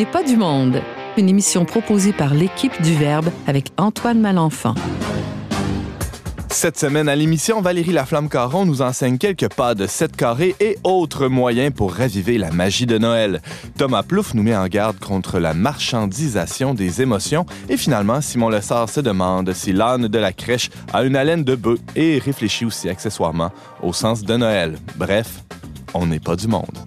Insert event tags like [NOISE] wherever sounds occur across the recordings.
n'est pas du monde, une émission proposée par l'équipe du Verbe avec Antoine Malenfant. Cette semaine à l'émission, Valérie Laflamme-Caron nous enseigne quelques pas de 7 carrés et autres moyens pour raviver la magie de Noël. Thomas Plouffe nous met en garde contre la marchandisation des émotions. Et finalement, Simon Lessard se demande si l'âne de la crèche a une haleine de bœuf et réfléchit aussi accessoirement au sens de Noël. Bref, on n'est pas du monde.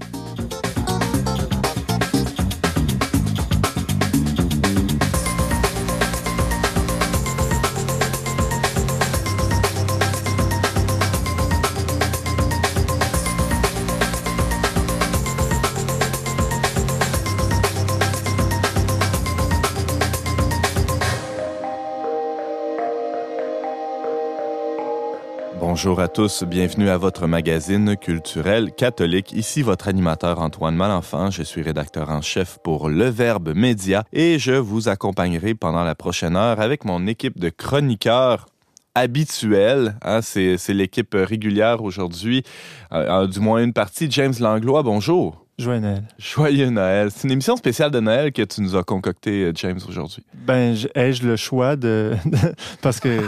Bonjour à tous, bienvenue à votre magazine culturel catholique. Ici votre animateur Antoine Malenfant, je suis rédacteur en chef pour Le Verbe Média et je vous accompagnerai pendant la prochaine heure avec mon équipe de chroniqueurs habituels. Hein, c'est l'équipe régulière aujourd'hui, euh, du moins une partie. James Langlois, bonjour. Joyeux Noël. Joyeux Noël. C'est une émission spéciale de Noël que tu nous as concoctée, euh, James, aujourd'hui. Ben, ai-je le choix de. parce que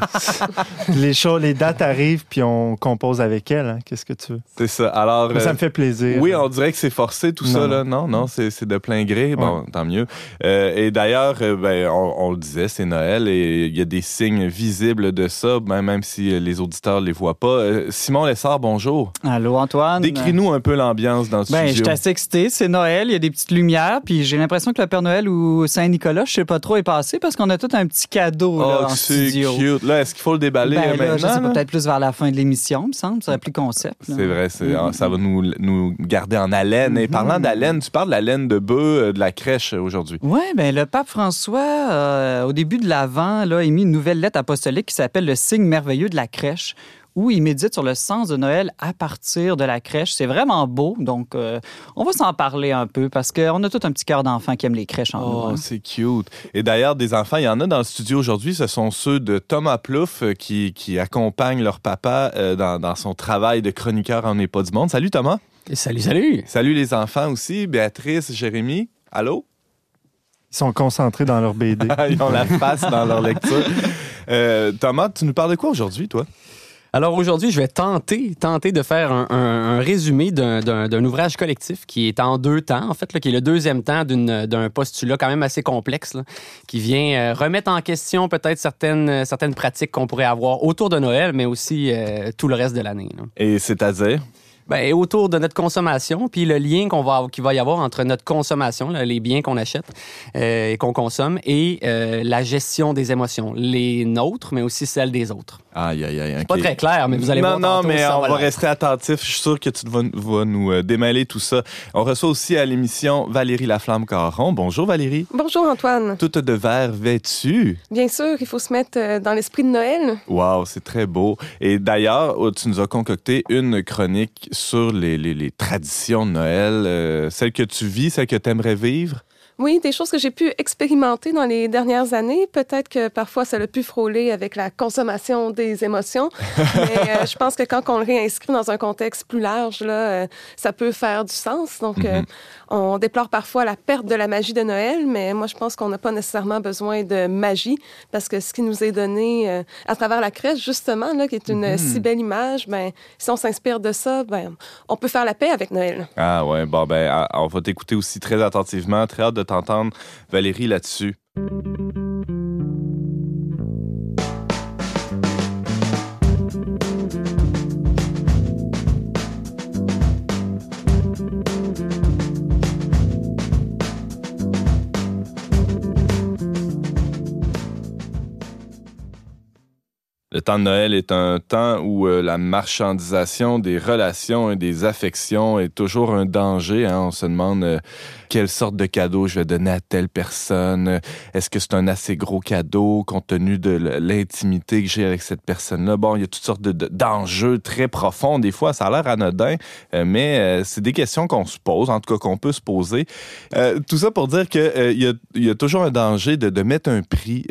[LAUGHS] les, choses, les dates arrivent, puis on compose avec elles. Hein. Qu'est-ce que tu veux? C'est ça. Alors. ça me fait plaisir. Oui, on dirait que c'est forcé, tout ça, là. Non, non, c'est de plein gré. Bon, tant mieux. Euh, et d'ailleurs, euh, ben, on, le disait, c'est Noël et il y a des signes visibles de ça, ben, même si les auditeurs ne les voient pas. Simon Lessard, bonjour. Allô, Antoine? Décris-nous un peu l'ambiance dans ce ben, studio c'est Noël, il y a des petites lumières, puis j'ai l'impression que le Père Noël ou Saint-Nicolas, je sais pas trop, est passé parce qu'on a tout un petit cadeau là, oh, en studio. cute. Là, est-ce qu'il faut le déballer ben, maintenant? je sais peut-être plus vers la fin de l'émission, me semble. Ça serait plus concept. C'est vrai, mm-hmm. ça va nous, nous garder en haleine. Et parlant mm-hmm. d'haleine, tu parles de la laine de bœuf euh, de la crèche euh, aujourd'hui. Oui, ben le pape François, euh, au début de l'Avent, a émis une nouvelle lettre apostolique qui s'appelle Le signe merveilleux de la crèche où il médite sur le sens de Noël à partir de la crèche. C'est vraiment beau, donc euh, on va s'en parler un peu parce qu'on a tout un petit cœur d'enfant qui aime les crèches en Oh, hein. c'est cute. Et d'ailleurs, des enfants, il y en a dans le studio aujourd'hui, ce sont ceux de Thomas Plouffe euh, qui, qui accompagnent leur papa euh, dans, dans, son travail de chroniqueur en n'est pas du monde. Salut Thomas. Et salut, salut. Salut les enfants aussi, Béatrice, Jérémy. Allô? Ils sont concentrés dans leur BD. [LAUGHS] Ils ont la face dans leur lecture. Thomas, tu nous parles de quoi aujourd'hui, toi? Alors aujourd'hui, je vais tenter, tenter de faire un, résumé d'un ouvrage collectif qui est en deux temps, en fait, là, qui est le deuxième temps d'un postulat quand même assez complexe, qui vient euh, remettre en question peut-être certaines, certaines pratiques qu'on pourrait avoir autour de Noël, mais aussi euh, tout le reste de l'année. Et c'est-à-dire? Ben, autour de notre consommation, puis le lien qu'on va qu'il va y avoir entre notre consommation, les biens qu'on achète euh, et qu'on consomme, et la gestion des émotions, les nôtres, mais aussi celles des autres. Aïe, aïe, aïe. Pas très clair, mais vous allez voir. Non, non, mais on va rester attentif. Je suis sûr que tu vas, nous euh, démêler tout ça. On reçoit aussi à l'émission Valérie Laflamme-Caron. Bonjour, Valérie. Bonjour, Antoine. Toute de verre vêtue. Bien sûr, il faut se mettre euh, dans l'esprit de Noël. Wow, c'est très beau. Et d'ailleurs, oh, tu nous as concocté une chronique sur les, les, traditions de Noël, euh, celle que tu vis, celle que tu aimerais vivre? Oui, des choses que j'ai pu expérimenter dans les dernières années. Peut-être que parfois ça l'a pu frôler avec la consommation des émotions, [LAUGHS] mais euh, je pense que quand on le réinscrit dans un contexte plus large, là, euh, ça peut faire du sens. Donc, euh, mm-hmm. on déplore parfois la perte de la magie de Noël, mais moi je pense qu'on n'a pas nécessairement besoin de magie parce que ce qui nous est donné à travers la crèche, justement, là, qui est une mm-hmm. si belle image, ben, si on s'inspire de ça, ben, on peut faire la paix avec Noël. Ah ouais, bon ben, on va t'écouter aussi très attentivement, très hâte de t'entendre, Valérie, là-dessus. Le temps de Noël est un temps où euh, la marchandisation des relations et des affections est toujours un danger. Hein. On se demande euh, quelle sorte de cadeau je vais donner à telle personne. Est-ce que c'est un assez gros cadeau compte tenu de l'intimité que j'ai avec cette personne-là? Bon, il y a toutes sortes d'enjeux très profonds. Des fois, ça a l'air anodin, euh, mais c'est des questions qu'on se pose, en tout cas qu'on peut se poser. tout ça pour dire qu'il y, a, toujours un danger de, de mettre un prix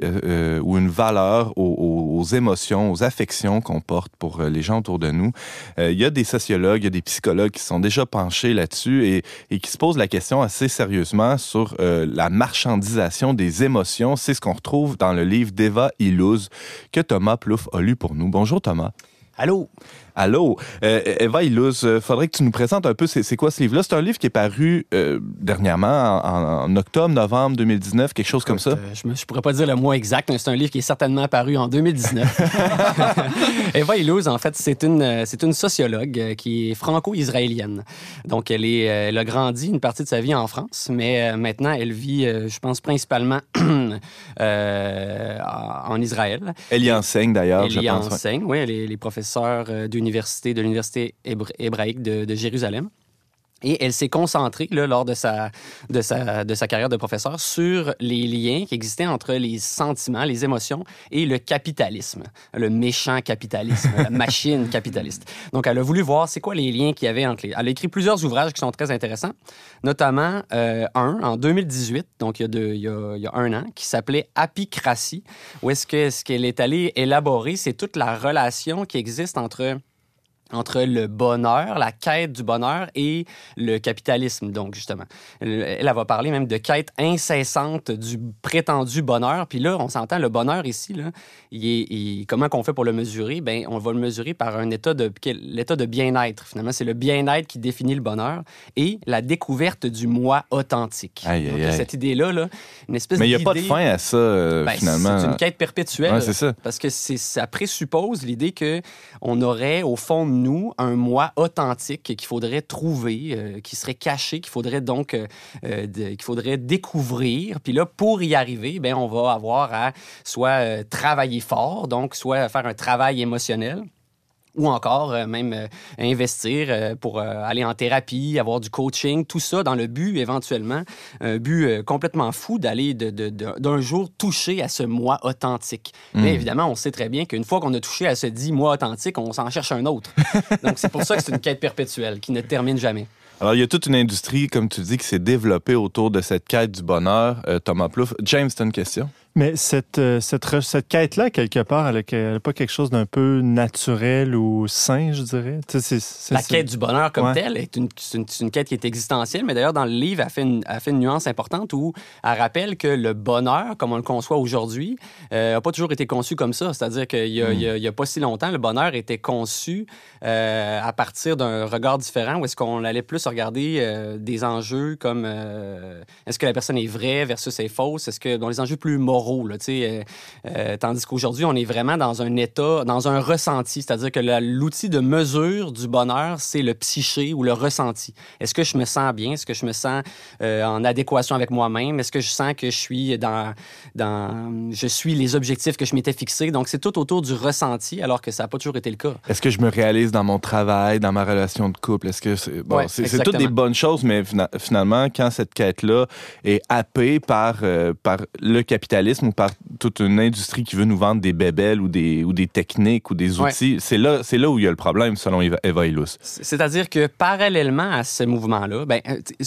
ou une valeur aux, aux émotions, aux affections qu'on porte pour les gens autour de nous. Il y a des sociologues, il y a des psychologues qui sont déjà penchés là-dessus et, qui se posent la question assez sérieusement sur la marchandisation des émotions. C'est ce qu'on retrouve dans le livre d'Eva Illouz que Thomas Plouffe a lu pour nous. Bonjour Thomas. Allô? Allô, euh, Eva Illouz, euh, faudrait que tu nous présentes un peu c'est quoi ce livre-là? C'est un livre qui est paru euh, dernièrement, en, octobre, novembre 2019, quelque chose comme ça. je ne pourrais pas dire le mois exact, mais c'est un livre qui est certainement paru en 2019. [LAUGHS] Eva Illouz, en fait, c'est une, c'est une sociologue qui est franco-israélienne. Donc, elle, est, elle a grandi une partie de sa vie en France, mais maintenant, elle vit, je pense, principalement [CLEARS THROAT] en Israël. Elle y enseigne d'ailleurs, je pense. Elle y enseigne, oui. Elle est les professeurs de l'Université hébraïque de, Jérusalem. Et elle s'est concentrée là, lors de sa, de, sa, de sa carrière de professeur sur les liens qui existaient entre les sentiments, les émotions et le capitalisme, le méchant capitalisme, la [LAUGHS] machine capitaliste. Donc, elle a voulu voir c'est quoi les liens qu'il y avait entre les... Elle a écrit plusieurs ouvrages qui sont très intéressants, notamment euh, un en 2018, donc il y a, il y a, il y a un an, qui s'appelait Apicratie, où est-ce qu'elle est, qu'elle est allée élaborer, c'est toute la relation qui existe entre entre le bonheur, la quête du bonheur et le capitalisme, donc, justement. Elle, va parler même de quête incessante du prétendu bonheur. Puis là, on s'entend, le bonheur ici, là, il est, comment qu'on fait pour le mesurer? Ben, on va le mesurer par un état de, l'état de bien-être. Finalement, c'est le bien-être qui définit le bonheur et la découverte du moi authentique. Aïe, aïe, Cette idée-là, là, une espèce Mais il n'y a pas de fin à ça, euh, ben, finalement. C'est une quête perpétuelle. Ouais, c'est ça. Parce que ça présuppose l'idée qu'on aurait, au fond nous, un moi authentique qu'il faudrait trouver, euh, qui serait caché, qu'il faudrait donc euh, euh, qu'il faudrait découvrir. Puis là, pour y arriver, ben on va avoir à soit travailler fort, donc soit faire un travail émotionnel ou encore euh, même euh, investir euh, pour aller en thérapie, avoir du coaching, tout ça dans le but éventuellement, un but complètement fou d'aller d'un de, de, jour toucher à ce moi authentique. Mais hmm. évidemment, on sait très bien qu'une fois qu'on a touché à ce dit moi authentique, on s'en cherche un autre. [LAUGHS] Donc c'est pour ça que c'est une quête perpétuelle qui ne termine jamais. Alors, il y a toute une industrie, comme tu dis, qui s'est développée autour de cette quête du bonheur. Thomas Plouffe, James, tu as une question? Mais cette, euh, cette, cette quête-là, quelque part, elle n'a pas quelque chose d'un peu naturel ou sain, je dirais. la quête du bonheur comme telle est une, une, une, quête qui est existentielle, mais d'ailleurs, dans le livre, elle fait, une, elle fait une nuance importante où elle rappelle que le bonheur, comme on le conçoit aujourd'hui, n'a euh, pas toujours été conçu comme ça. C'est-à-dire qu'il n'y a, a, pas si longtemps, le bonheur était conçu euh, à partir d'un regard différent où est-ce qu'on allait plus regarder des enjeux comme est-ce que la personne est vraie versus est fausse, est-ce que dans les enjeux plus moraux euh, euh, tandis qu'aujourd'hui, on est vraiment dans un état, dans un ressenti, c'est-à-dire que l'outil de mesure du bonheur, c'est le psyché ou le ressenti. Est-ce que je me sens bien? Est-ce que je me sens euh, en adéquation avec moi-même? Est-ce que je sens que je suis dans, dans, je suis les objectifs que je m'étais fixés? Donc, c'est tout autour du ressenti, alors que ça n'a pas toujours été le cas. Est-ce que je me réalise dans mon travail, dans ma relation de couple? Est-ce que c'est, bon, c'est, toutes des bonnes choses, mais finalement, quand cette quête-là est happée par, par le capitalisme, ou par toute une industrie qui veut nous vendre des bébelles ou des, ou des techniques ou des outils. C'est là, là où il y a le problème, selon Eva Ilous. C'est-à-dire que parallèlement à ce mouvement-là, ben,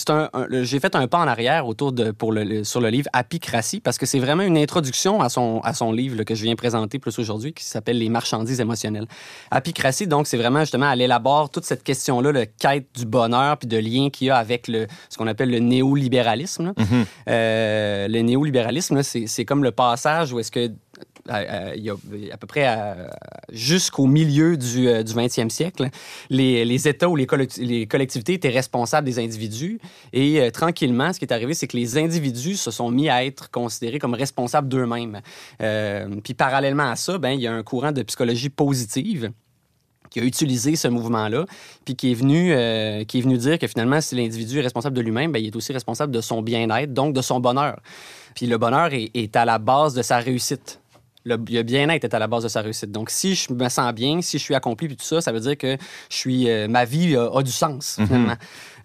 un, j'ai fait un pas en arrière autour de, pour le, sur le livre Apicratie parce que c'est vraiment une introduction à son, à son livre que je viens présenter plus aujourd'hui qui s'appelle Les marchandises émotionnelles. Apicratie, donc, c'est vraiment justement à élaborer toute cette question-là, le quête du bonheur puis de lien qu'il y a avec le, ce qu'on appelle le néolibéralisme. Mm-hmm. Euh, le néolibéralisme, c'est comme le passage où est-ce que il y a à peu près jusqu'au milieu du, 20e siècle, les, États ou les, collectivités étaient responsables des individus. Et euh, tranquillement, ce qui est arrivé, c'est que les individus se sont mis à être considérés comme responsables d'eux-mêmes. Euh, puis parallèlement à ça, ben, il y a un courant de psychologie positive qui a utilisé ce mouvement-là, puis qui est venu, euh, qui est venu dire que finalement, si l'individu est responsable de lui-même, ben, il est aussi responsable de son bien-être, donc de son bonheur. Puis le bonheur est, à la base de sa réussite. Le, bien-être est à la base de sa réussite. Donc, si je me sens bien, si je suis accompli, puis tout ça, ça veut dire que je suis, euh, ma vie a, du sens, mhm. finalement.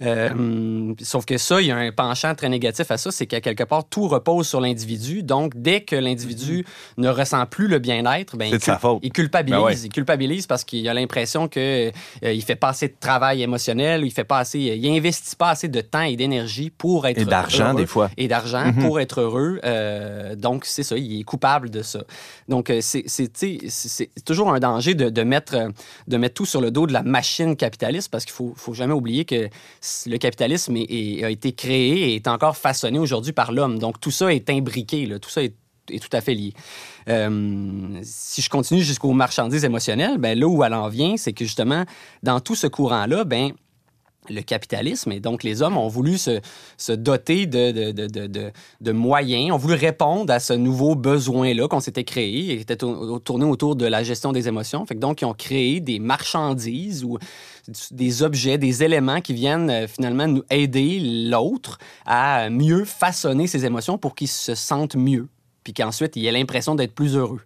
Euh, sauf que ça, il y a un penchant très négatif à ça, c'est qu'à quelque part, tout repose sur l'individu. Donc, dès que l'individu ne ressent plus le bien-être, ben, il, culpabilise. Ben il culpabilise parce qu'il a l'impression qu'il euh, il fait pas assez de travail émotionnel, il fait pas assez, il investit pas assez de temps et d'énergie pour être et d'argent des fois et d'argent mhm. pour être heureux. Euh, donc, c'est ça, il est coupable de ça. Donc, euh, c'est toujours un danger de, de mettre, euh, de mettre tout sur le dos de la machine capitaliste parce qu'il faut, faut jamais oublier que le capitalisme a été créé et est encore façonné aujourd'hui par l'homme. Donc, tout ça est imbriqué, tout ça est, tout à fait lié. Euh, si je continue jusqu'aux marchandises émotionnelles, ben, là où elle en vient, c'est que justement, dans tout ce courant-là, ben, le capitalisme et donc les hommes ont voulu se, doter de, moyens, ont voulu répondre à ce nouveau besoin-là qu'on s'était créé et qui était tour- tourné autour de la gestion des émotions. Donc, ils ont créé des marchandises ou des objets, des éléments qui viennent euh, finalement nous aider l'autre à mieux façonner ses émotions pour qu'il se sente mieux puis qu'ensuite il ait l'impression d'être plus heureux.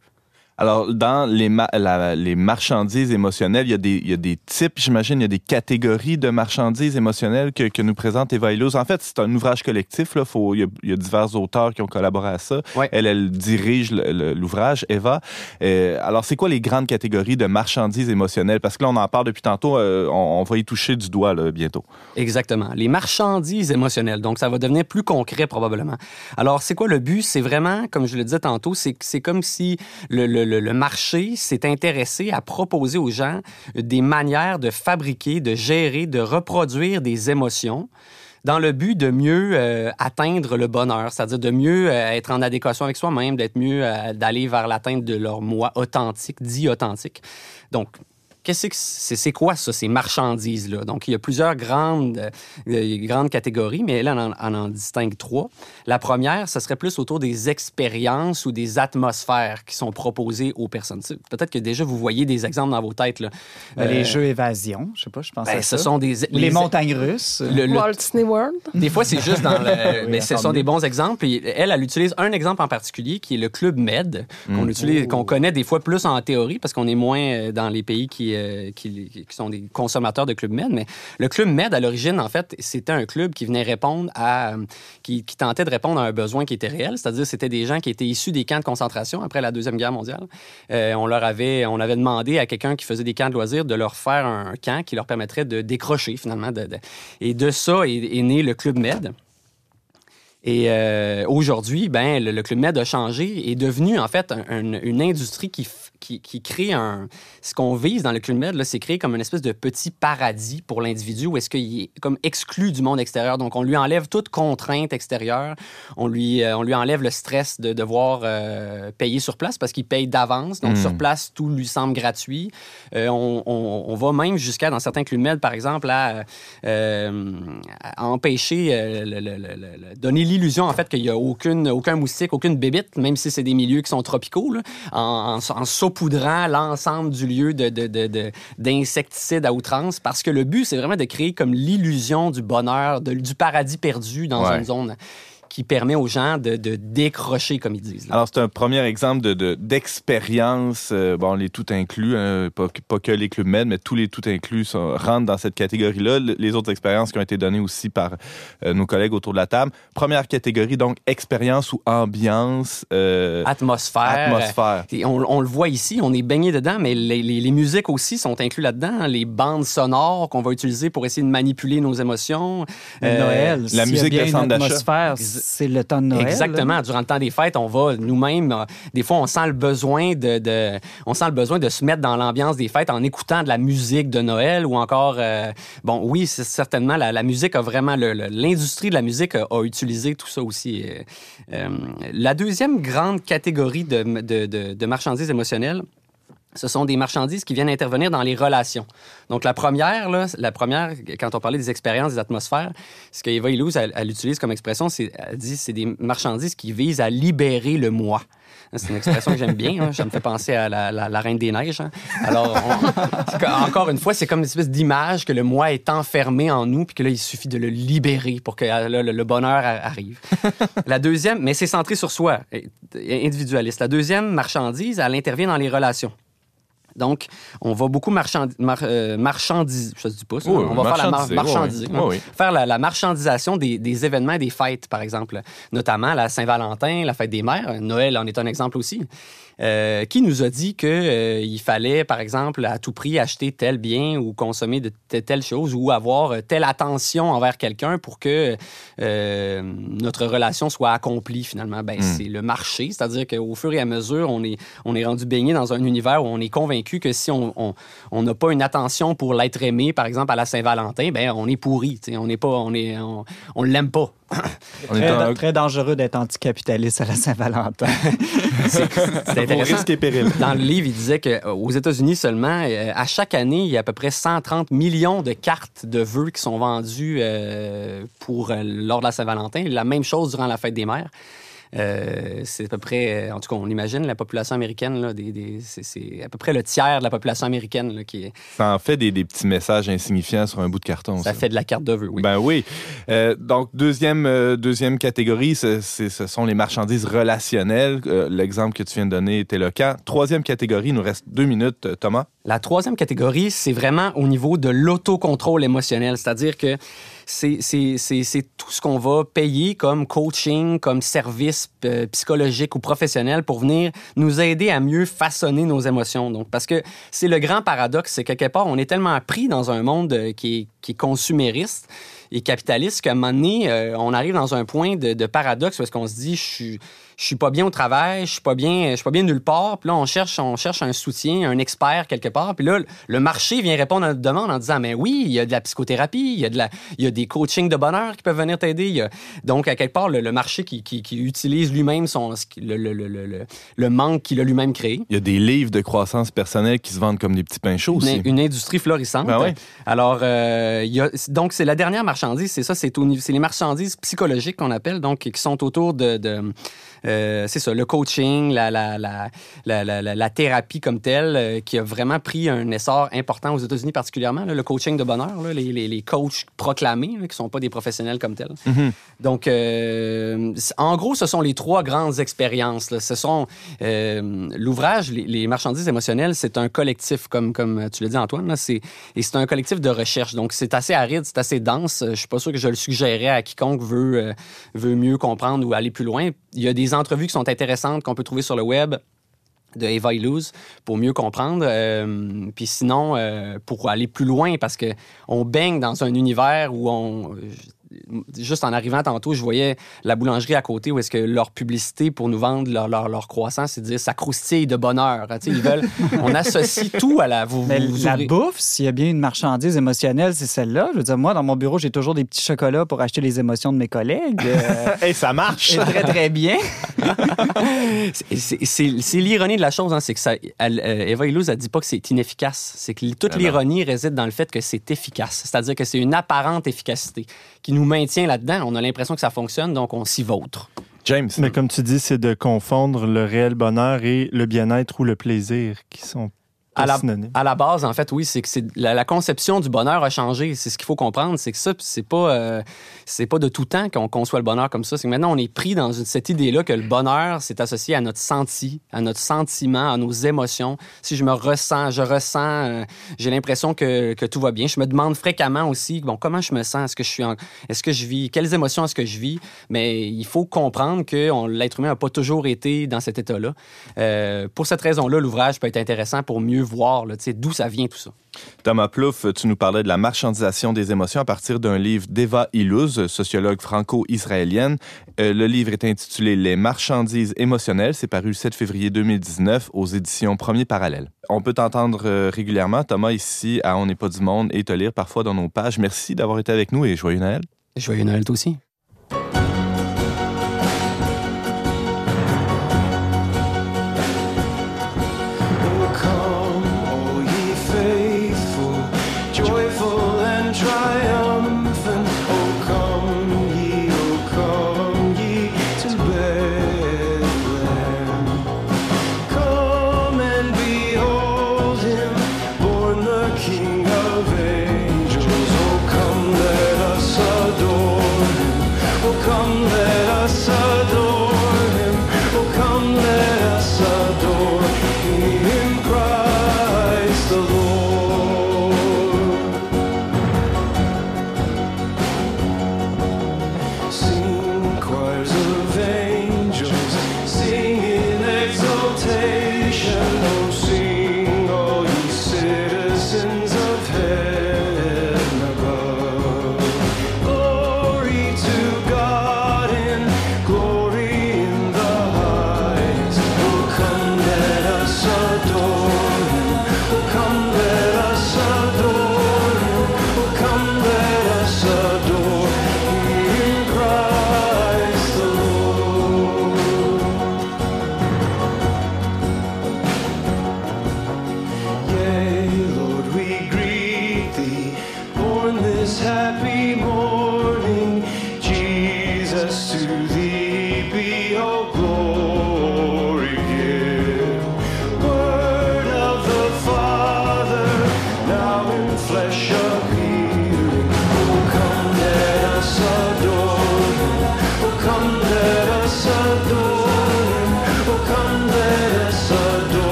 Alors, dans les, ma- la- les marchandises émotionnelles, il y a des, il y a des types, j'imagine, il y a des catégories de marchandises émotionnelles que, que nous présente Eva Illouz. En fait, c'est un ouvrage collectif. Là. Faut, il, y a, il y a divers auteurs qui ont collaboré à ça. Ouais. Elle, elle dirige l'ouvrage, Eva. Euh, alors, c'est quoi les grandes catégories de marchandises émotionnelles? Parce que là, on en parle depuis tantôt. euh, on, on va y toucher du doigt là, bientôt. Exactement. Les marchandises émotionnelles. Donc, ça va devenir plus concret probablement. Alors, c'est quoi le but? C'est vraiment, comme je le disais tantôt, c'est c'est comme si le, le- le- marché s'est intéressé à proposer aux gens des manières de fabriquer, de gérer, de reproduire des émotions dans le but de mieux euh, atteindre le bonheur, c'est-à-dire de mieux euh, être en adéquation avec soi-même, d'être mieux euh, d'aller vers l'atteinte de leur moi authentique, dit authentique. Donc, Qu'est-ce que c'est c'est quoi ça, ces marchandises-là? Donc, il y a plusieurs grandes, euh, grandes catégories, mais là, on en, on en distingue trois. La première, ce serait plus autour des expériences ou des atmosphères qui sont proposées aux personnes. Peut-être que déjà, vous voyez des exemples dans vos têtes. Là. Ben, les Euh, jeux évasion, je sais pas, je pense ben, à ce ça. sont des... Ou les, montagnes russes. le- le- Walt Disney World. des fois, c'est juste dans le. [LAUGHS] Oui, mais ce sont mieux. des bons exemples. Et elle, elle utilise un exemple en particulier qui est le Club Med, Mm. qu'on utilise, Oh. qu'on connaît des fois plus en théorie parce qu'on est moins euh, dans les pays qui, euh, qui, sont des consommateurs de Club Med. Mais le Club Med, à l'origine, en fait, c'était un club qui venait répondre à. qui, tentait de répondre à un besoin qui était réel. C'est-à-dire, c'était des gens qui étaient issus des camps de concentration après la Deuxième Guerre mondiale. Euh, on leur avait, on avait demandé à quelqu'un qui faisait des camps de loisirs de leur faire un camp qui leur permettrait de décrocher, finalement. Et de ça est, né le Club Med. Et euh, aujourd'hui, ben, le, Club Med a changé et est devenu en fait un- un- une industrie qui, qui, qui crée un... Ce qu'on vise dans le Club Med, c'est créer comme une espèce de petit paradis pour l'individu où est-ce qu'il est comme exclu du monde extérieur. Donc, on lui enlève toute contrainte extérieure. On lui, euh, on lui enlève le stress de devoir euh, payer sur place parce qu'il paye d'avance. Donc, sur place, tout lui semble gratuit. Euh, on, on- on va même jusqu'à, dans certains Club Med, par exemple, à, à empêcher, le- le- le- le- le- donner l'illusion, en fait, qu'il n'y a aucune, aucun moustique, aucune bébite, même si c'est des milieux qui sont tropicaux, là, en, en- en saupoudrant l'ensemble du lieu de, de- de- de- d'insecticides à outrance, parce que le but, c'est vraiment de créer comme l'illusion du bonheur, de- du paradis perdu dans Ouais. une zone qui permet aux gens de, de décrocher, comme ils disent. là. Alors, c'est un premier exemple de, de- d'expérience. euh, bon, les tout inclus, hein, pas, que- pas que les clubs med, mais tous les tout inclus sont- rentrent dans cette catégorie-là. Le- Les autres expériences qui ont été données aussi par euh, nos collègues autour de la table. Première catégorie, donc, expérience ou ambiance, euh, Atmosphère. atmosphère. Et on, on le voit ici, on est baigné dedans, mais les, les- les musiques aussi sont incluses là-dedans. hein. Les bandes sonores qu'on va utiliser pour essayer de manipuler nos émotions. Euh, Noël. la s'il y a musique de centre d'achat. C'est le temps de Noël. Exactement. Durant le temps des fêtes, on va nous-mêmes, euh, des fois, on sent le besoin de, on sent le besoin de se mettre dans l'ambiance des fêtes en écoutant de la musique de Noël ou encore, euh, bon, oui, c'est certainement la, la musique a vraiment l'industrie de la musique a, utilisé tout ça aussi. Euh, la deuxième grande catégorie de marchandises émotionnelles. Ce sont des marchandises qui viennent intervenir dans les relations. Donc, la première, la première, quand on parlait des expériences, des atmosphères, ce que Eva Illouz, elle, elle utilise comme expression, c'est, elle dit, c'est des marchandises qui visent à libérer le moi. C'est une expression que j'aime bien. hein. Ça me fait penser à la, Reine des Neiges. hein. Alors, encore une fois, c'est comme une espèce d'image que le moi est enfermé en nous, puis que là, il suffit de le libérer pour que euh, le, le bonheur arrive. La deuxième, mais c'est centré sur soi, individualiste. La deuxième marchandise, elle intervient dans les relations. Donc, on va beaucoup mar euh, marchandiser, je dis pas ça, Oui, on va faire la mar marchandiser, marchandiser, oui, hein. oui. faire la, la marchandisation des, des événements des fêtes, par exemple, notamment la Saint-Valentin, la fête des mères, Noël en est un exemple aussi. Euh, qui nous a dit qu'il fallait, par exemple, à tout prix acheter tel bien ou consommer de te- telle chose ou avoir euh, telle attention envers quelqu'un pour que euh, notre relation soit accomplie finalement? Ben, C'est le marché, c'est-à-dire qu'au fur et à mesure, on est, on est rendu baigné dans un univers où on est convaincu que si on on- on n'a pas une attention pour l'être aimé, par exemple, à la Saint-Valentin, ben, on est pourri. tu sais. On n'est pas, on est, on, on l'aime pas. On est Très, dans- très dangereux d'être anticapitaliste à la Saint-Valentin. [LAUGHS] C'est intéressant. risque et péril. Dans le livre, il disait qu'aux États-Unis seulement, euh, à chaque année, il y a à peu près 130 millions de cartes de vœux qui sont vendues euh, pour, euh, lors de la Saint-Valentin. La même chose durant la fête des mères. Euh, c'est à peu près, euh, en tout cas, on imagine la population américaine, là, des, des- c'est, à peu près le tiers de la population américaine là, qui est, Ça en fait des, des petits messages insignifiants sur un bout de carton. ça ça. fait de la carte de vœux. Oui. Ben oui. Euh, donc, deuxième, euh, deuxième catégorie, ce, ce sont les marchandises relationnelles. L'exemple que tu viens de donner est éloquent. Troisième catégorie, il nous reste deux minutes, Thomas. La troisième catégorie, c'est vraiment au niveau de l'autocontrôle émotionnel, c'est-à-dire que c'est, tout ce qu'on va payer comme coaching, comme service euh, psychologique ou professionnel pour venir nous aider à mieux façonner nos émotions. Donc, parce que c'est le grand paradoxe, c'est que quelque part, on est tellement pris dans un monde euh, qui est, qui est consumériste et capitaliste qu'à un moment donné, euh, on arrive dans un point de, de paradoxe parce qu'on se dit, je suis, je suis pas bien au travail, je suis pas bien, je suis pas bien nulle part. Puis là, on cherche, on cherche un soutien, un expert quelque part. Puis là, le marché vient répondre à notre demande en disant, mais oui, il y a de la psychothérapie, il y a de la, il y a des coachings de bonheur qui peuvent venir t'aider. A- Donc, à quelque part, le, le marché qui, qui- qui utilise lui-même son, le, le- le- le- le- le manque qu'il a lui-même créé. Il y a des livres de croissance personnelle qui se vendent comme des petits pains chauds aussi. Une, une industrie florissante. Ben ouais. Alors, euh, il y a- donc, c'est la dernière c'est ça, c'est les marchandises psychologiques qu'on appelle, donc, qui sont autour de, euh, c'est ça, le coaching, la, la, la, la, la- la- la thérapie comme telle, euh, qui a vraiment pris un essor important aux États-Unis particulièrement, là, le coaching de bonheur, là, les, les, les coachs proclamés, là, qui ne sont pas des professionnels comme tels. Mhm. Donc, euh, en gros, ce sont les trois grandes expériences. Ce sont l'ouvrage, les, les marchandises émotionnelles, c'est un collectif, comme, comme tu l'as dit, Antoine. Et c'est un collectif de recherche. Donc, c'est assez aride, c'est assez dense. Je suis pas sûr que je le suggérerais à quiconque veut, veut mieux comprendre ou aller plus loin. Il y a des entrevues qui sont intéressantes qu'on peut trouver sur le web de Eva Illouz pour mieux comprendre. Euh, puis sinon, euh, pour aller plus loin, parce que on baigne dans un univers où on... Juste en arrivant tantôt, je voyais la boulangerie à côté où est-ce que leur publicité pour nous vendre leur, leur, leur croissant, c'est de dire ça croustille de bonheur. Tu sais, ils veulent... [LAUGHS] On associe tout à la... Vous, Mais vous la ouvrez- bouffe, s'il y a bien une marchandise émotionnelle, c'est celle-là. Je veux dire, moi, dans mon bureau, j'ai toujours des petits chocolats pour acheter les émotions de mes collègues. [LAUGHS] Euh, Hey, ça marche! et très, très bien. [LAUGHS] [LAUGHS] C'est- l'ironie de la chose, hein, c'est que ça, elle, euh, Eva Illouz, elle dit pas que c'est inefficace. C'est que toute Ah non. l'ironie réside dans le fait que c'est efficace. C'est-à-dire que c'est une apparente efficacité qui nous maintient là-dedans. On a l'impression que ça fonctionne, donc on s'y vautre. James. Mais comme tu dis, c'est de confondre le réel bonheur et le bien-être ou le plaisir qui sont À la- synonymes. À la base, en fait, oui, c'est que la, la conception du bonheur a changé. C'est ce qu'il faut comprendre, c'est que ça, c'est pas, euh, c'est pas de tout temps qu'on conçoit le bonheur comme ça. C'est que maintenant, on est pris dans une- cette idée-là que le bonheur, c'est associé à notre senti, à notre sentiment, à nos émotions. Si je me ressens, je ressens, euh, j'ai l'impression que, que tout va bien. Je me demande fréquemment aussi, bon, comment je me sens, est-ce que je suis, en- est-ce que je vis, quelles émotions est-ce que je vis? Mais il faut comprendre que l'être humain n'a pas toujours été dans cet état-là. Euh, pour cette raison-là, l'ouvrage peut être intéressant pour mieux voir d'où ça vient tout ça. Thomas Plouffe, tu nous parlais de la marchandisation des émotions à partir d'un livre d'Eva Illouz, sociologue franco-israélienne. Euh, le livre est intitulé Les marchandises émotionnelles. C'est paru le 7 février 2019 aux éditions Premier Parallèle. On peut t'entendre euh, régulièrement, Thomas, ici à On n'est pas du monde et te lire parfois dans nos pages. Merci d'avoir été avec nous et joyeux Noël. Joyeux Noël toi aussi.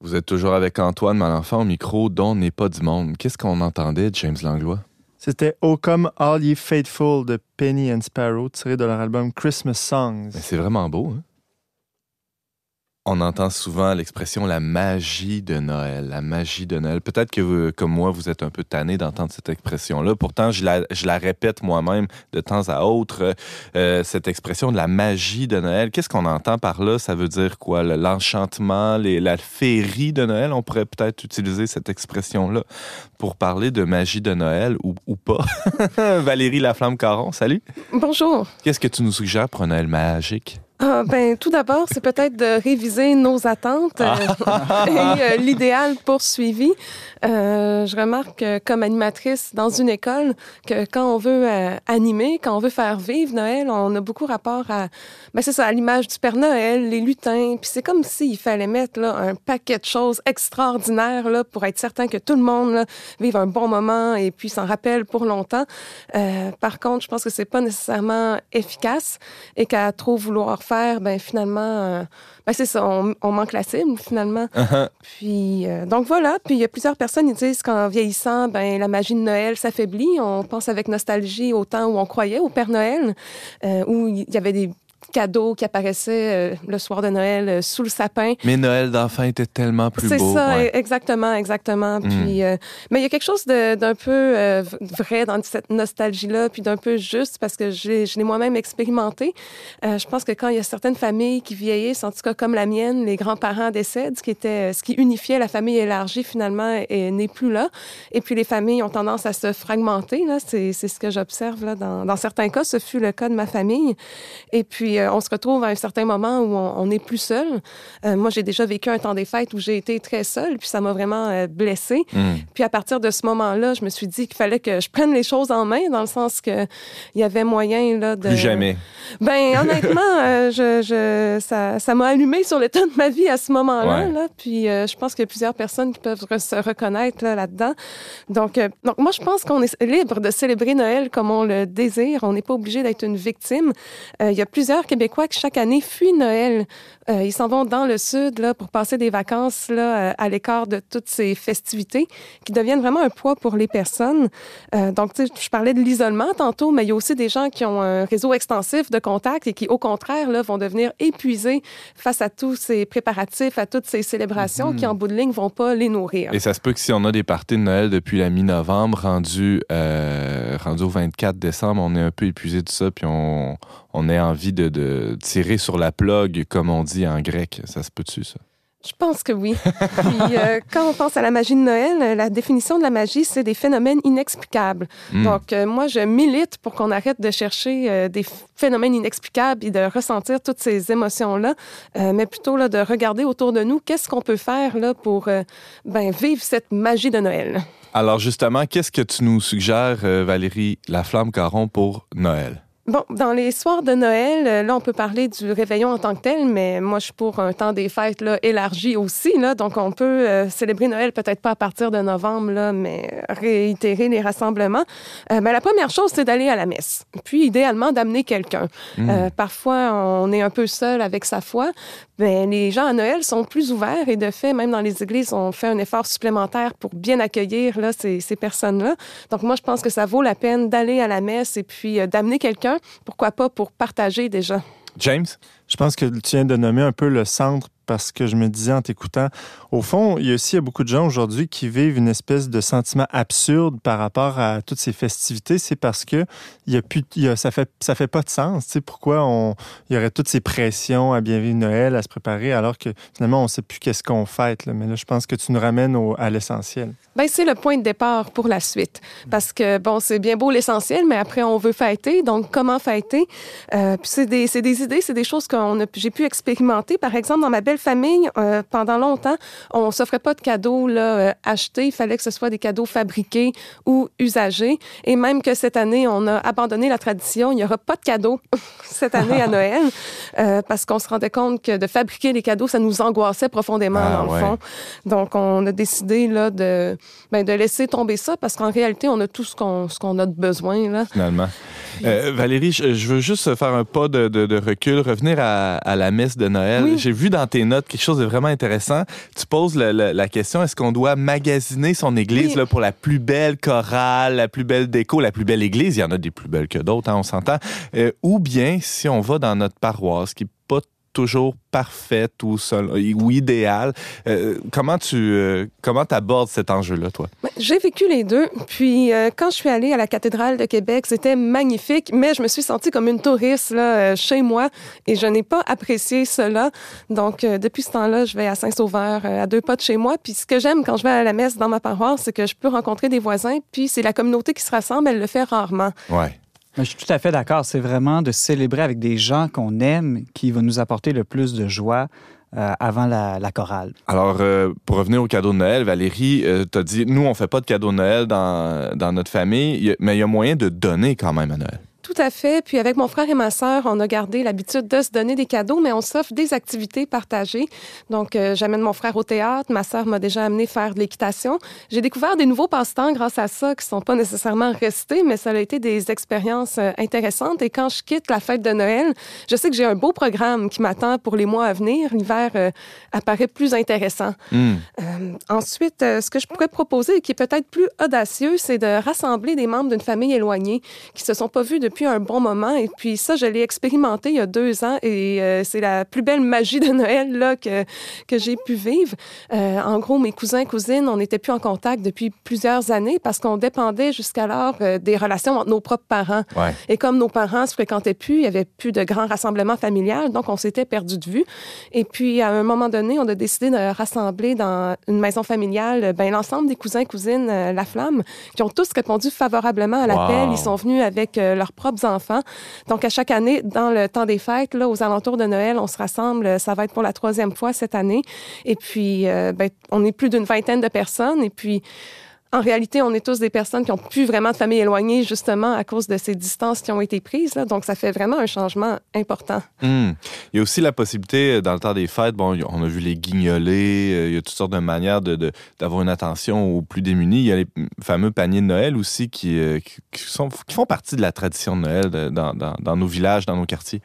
Vous êtes toujours avec Antoine Malenfant au micro dont n'est pas du monde. Qu'est-ce qu'on entendait de James Langlois? C'était Oh Come All Ye Faithful de Penny and Sparrow, tiré de leur album Christmas Songs. C'est vraiment beau. Hein? On entend souvent l'expression la magie de Noël, la magie de Noël. Peut-être que, vous, comme moi, vous êtes un peu tanné d'entendre cette expression-là. Pourtant, je la, je la répète moi-même de temps à autre, euh, cette expression de la magie de Noël. Qu'est-ce qu'on entend par là? Ça veut dire quoi? Le- L'enchantement, les- la féerie de Noël? On pourrait peut-être utiliser cette expression-là pour parler de magie de Noël ou, ou pas. [LAUGHS] Valérie Laflamme-Caron, salut. Bonjour. Qu'est-ce que tu nous suggères pour un Noël magique? Ah, ben, tout d'abord, c'est peut-être de réviser nos attentes euh, [LAUGHS] et euh, l'idéal poursuivi. Euh, je remarque euh, comme animatrice dans une école que quand on veut animer, quand on veut faire vivre Noël, on a beaucoup rapport à, ben c'est ça, à l'image du Père Noël, les lutins. Puis c'est comme s'il fallait mettre là, un paquet de choses extraordinaires là, pour être certain que tout le monde là, vive un bon moment et puis s'en rappelle pour longtemps. Par contre, je pense que c'est pas nécessairement efficace et qu'à trop vouloir faire, ben finalement, euh, ben c'est ça, on, on manque la cible finalement. Puis euh, donc voilà, puis il y a plusieurs personnes qui disent qu'en vieillissant, ben la magie de Noël s'affaiblit. On pense avec nostalgie au temps où on croyait au Père Noël, euh, où il y avait des cadeaux qui apparaissaient euh, le soir de Noël euh, sous le sapin. Mais Noël d'enfant était tellement plus C'est beau. ça, ouais. e- exactement, exactement. Mm. Puis, euh, mais il y a quelque chose d'un peu vrai dans cette nostalgie-là, puis d'un peu juste parce que je l'ai moi-même expérimenté. Je pense que quand il y a certaines familles qui vieillissent, en tout cas comme la mienne, les grands-parents décèdent, ce qui était, ce qui unifiait la famille élargie finalement est- n'est plus là. Et puis les familles ont tendance à se fragmenter. Là, c'est c'est ce que j'observe là dans, dans certains cas. Ce fut le cas de ma famille. Et puis euh, on se retrouve à un certain moment où on n'est plus seul. Euh, moi, j'ai déjà vécu un temps des fêtes où j'ai été très seule, puis ça m'a vraiment euh, blessée. Mm. Puis à partir de ce moment-là, je me suis dit qu'il fallait que je prenne les choses en main, dans le sens que il y avait moyen là de. Plus jamais. Ben honnêtement, euh, je, je, ça, ça m'a allumé sur l'état de ma vie à ce moment-là. Ouais. Là. Puis je pense qu'il y a plusieurs personnes qui peuvent re- se reconnaître là, là-dedans. Donc, donc moi, je pense qu'on est libre de célébrer Noël comme on le désire. On n'est pas obligé d'être une victime. Il y a plusieurs Québécois qui chaque année fuient Noël. Euh, ils s'en vont dans le sud là pour passer des vacances là euh, à l'écart de toutes ces festivités qui deviennent vraiment un poids pour les personnes. Euh, donc, tu sais, je parlais de l'isolement tantôt, mais il y a aussi des gens qui ont un réseau extensif de contacts et qui, au contraire, là, vont devenir épuisés face à tous ces préparatifs, à toutes ces célébrations qui, en bout de ligne, vont pas les nourrir. Et ça se peut que si on a des parties de Noël depuis la mi-novembre, rendu, euh, rendu au 24 décembre, on est un peu épuisé de ça, puis on, on ait envie de, de tirer sur la plug, comme on dit en grec. Ça se peut-tu, ça? Je pense que oui. Puis, euh, quand on pense à la magie de Noël, euh, la définition de la magie, c'est des phénomènes inexplicables. Mm. Donc, euh, moi, je milite pour qu'on arrête de chercher euh, des phénomènes inexplicables et de ressentir toutes ces émotions-là, mais plutôt là, de regarder autour de nous qu'est-ce qu'on peut faire là, pour ben, vivre cette magie de Noël. Alors, justement, qu'est-ce que tu nous suggères, Valérie Laflamme-Caron, pour Noël? Bon, dans les soirs de Noël, euh, là, on peut parler du réveillon en tant que tel, mais moi, je suis pour un temps des fêtes là, élargi aussi. Là, donc, on peut euh, célébrer Noël peut-être pas à partir de novembre, là, mais réitérer les rassemblements. Euh, ben, la première chose, c'est d'aller à la messe. Puis, idéalement, d'amener quelqu'un. Mm. Euh, parfois, on est un peu seul avec sa foi. Ben, les gens à Noël sont plus ouverts et de fait, même dans les églises, on fait un effort supplémentaire pour bien accueillir là, ces, ces personnes-là. Donc, moi, je pense que ça vaut la peine d'aller à la messe et puis euh, d'amener quelqu'un. Pourquoi pas pour partager déjà? James? Je pense que tu viens de nommer un peu le centre parce que je me disais en t'écoutant, au fond, il y a aussi beaucoup de gens aujourd'hui qui vivent une espèce de sentiment absurde par rapport à toutes ces festivités. C'est parce que ça fait ça fait pas de sens. Tu sais pourquoi on, il y aurait toutes ces pressions à bien vivre Noël, à se préparer, alors que finalement on sait plus qu'est-ce qu'on fête. Mais là, je pense que tu nous ramènes à l'essentiel. Ben, c'est le point de départ pour la suite. Parce que, bon, c'est bien beau l'essentiel, mais après, on veut fêter. Donc, comment fêter? Euh, puis c'est des, des idées, c'est des choses que j'ai pu expérimenter. Par exemple, dans ma belle famille, euh, pendant longtemps, on s'offrait pas de cadeaux là, euh, achetés. Il fallait que ce soit des cadeaux fabriqués ou usagés. Et même que cette année, on a abandonné la tradition. Il n'y aura pas de cadeaux [LAUGHS] cette année à [LAUGHS] Noël euh, parce qu'on se rendait compte que de fabriquer les cadeaux, ça nous angoissait profondément, Ah, dans ouais. le fond. Donc, on a décidé là, de, ben, de laisser tomber ça parce qu'en réalité, on a tout ce qu'on ce qu'on a de besoin. Là. finalement. Euh, Valérie, je, je veux juste faire un pas de, de- de recul, revenir à, à la messe de Noël. Oui. J'ai vu dans tes notes quelque chose de vraiment intéressant. Tu poses le- le- la question, est-ce qu'on doit magasiner son église Oui. là, pour la plus belle chorale, la plus belle déco, la plus belle église? Il y en a des plus belles que d'autres, hein, on s'entend. Euh, ou bien, si on va dans notre paroisse, qui toujours parfaite ou, seul- ou idéale, euh, comment tu euh, comment abordes cet enjeu-là, toi? Ben, J'ai vécu les deux. Puis, euh, quand je suis allée à la cathédrale de Québec, c'était magnifique, mais je me suis sentie comme une touriste là, chez moi et je n'ai pas apprécié cela. Donc, depuis ce temps-là, je vais à Saint-Sauveur, à deux pas de chez moi. Puis, ce que j'aime quand je vais à la messe dans ma paroisse, c'est que je peux rencontrer des voisins. Puis, c'est la communauté qui se rassemble, elle le fait rarement. Ouais. Je suis tout à fait d'accord. C'est vraiment de célébrer avec des gens qu'on aime qui va nous apporter le plus de joie euh, avant la, chorale. Alors, euh, pour revenir au cadeau de Noël, Valérie, euh, t'as dit, nous, on fait pas de cadeau de Noël dans, dans notre famille, mais il y a moyen de donner quand même à Noël. Tout à fait. Puis avec mon frère et ma sœur, on a gardé l'habitude de se donner des cadeaux, mais on s'offre des activités partagées. Donc, euh, j'amène mon frère au théâtre. Ma sœur m'a déjà amené faire de l'équitation. J'ai découvert des nouveaux passe-temps grâce à ça qui sont pas nécessairement restés, mais ça a été des expériences euh, intéressantes. Et quand je quitte la fête de Noël, je sais que j'ai un beau programme qui m'attend pour les mois à venir. L'hiver euh, apparaît plus intéressant. Hmm. Ensuite, ce que je pourrais proposer, qui est peut-être plus audacieux, c'est de rassembler des membres d'une famille éloignée qui se sont pas vus depuis un bon moment. Et puis ça, je l'ai expérimenté il y a deux ans et euh, c'est la plus belle magie de Noël là, que, que j'ai pu vivre. Euh, en gros, mes cousins, cousines, on n'était plus en contact depuis plusieurs années parce qu'on dépendait jusqu'alors euh, des relations entre nos propres parents. Ouais. Et comme nos parents se fréquentaient plus, il y avait plus de grands rassemblements familiales, donc on s'était perdu de vue. Et puis, à un moment donné, on a décidé de rassembler dans une maison familiale ben, l'ensemble des cousins, cousines, La Flamme, qui ont tous répondu favorablement à l'appel. Wow. Ils sont venus avec leurs propres enfants. Donc, à chaque année, dans le temps des fêtes, là, aux alentours de Noël, on se rassemble. Ça va être pour la troisième fois cette année. Et puis, euh, ben, on est plus d'une vingtaine de personnes. Et puis, en réalité, on est tous des personnes qui ont plus vraiment de famille éloignée, justement, à cause de ces distances qui ont été prises. Là. Donc, ça fait vraiment un changement important. Hmm. Il y a aussi la possibilité, euh, dans le temps des fêtes, bon, on a vu les guignolés, euh, il y a toutes sortes de manières de- de- d'avoir une attention aux plus démunis. Il y a les fameux paniers de Noël aussi qui, euh, qui, sont, qui font partie de la tradition de Noël dans- dans nos villages, dans nos quartiers.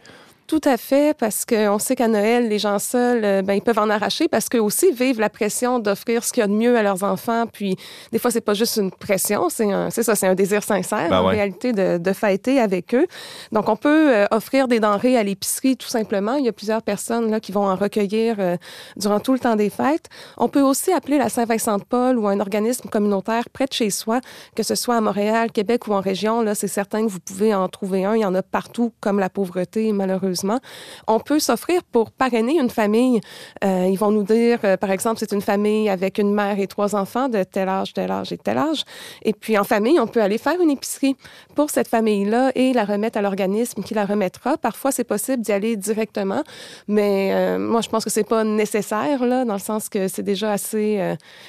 Tout à fait, parce qu'on sait qu'à Noël, les gens seuls, euh, ben, ils peuvent en arracher parce qu'eux aussi vivent la pression d'offrir ce qu'il y a de mieux à leurs enfants. Puis, des fois, c'est pas juste une pression, c'est ça, c'est un désir sincère, Ben en ouais. réalité, de, de fêter avec eux. Donc, on peut euh, offrir des denrées à l'épicerie, tout simplement. Il y a plusieurs personnes là, qui vont en recueillir euh, durant tout le temps des fêtes. On peut aussi appeler la Saint-Vincent-de-Paul ou un organisme communautaire près de chez soi, que ce soit à Montréal, Québec ou en région. Là, c'est certain que vous pouvez en trouver un. Il y en a partout, comme la pauvreté, malheureusement. On peut s'offrir pour parrainer une famille. Euh, ils vont nous dire, euh, par exemple, c'est une famille avec une mère et trois enfants de tel âge, tel âge et tel âge. Et puis, en famille, on peut aller faire une épicerie pour cette famille-là et la remettre à l'organisme qui la remettra. Parfois, c'est possible d'y aller directement, mais euh, moi, je pense que c'est pas nécessaire, là, dans le sens que c'est déjà assez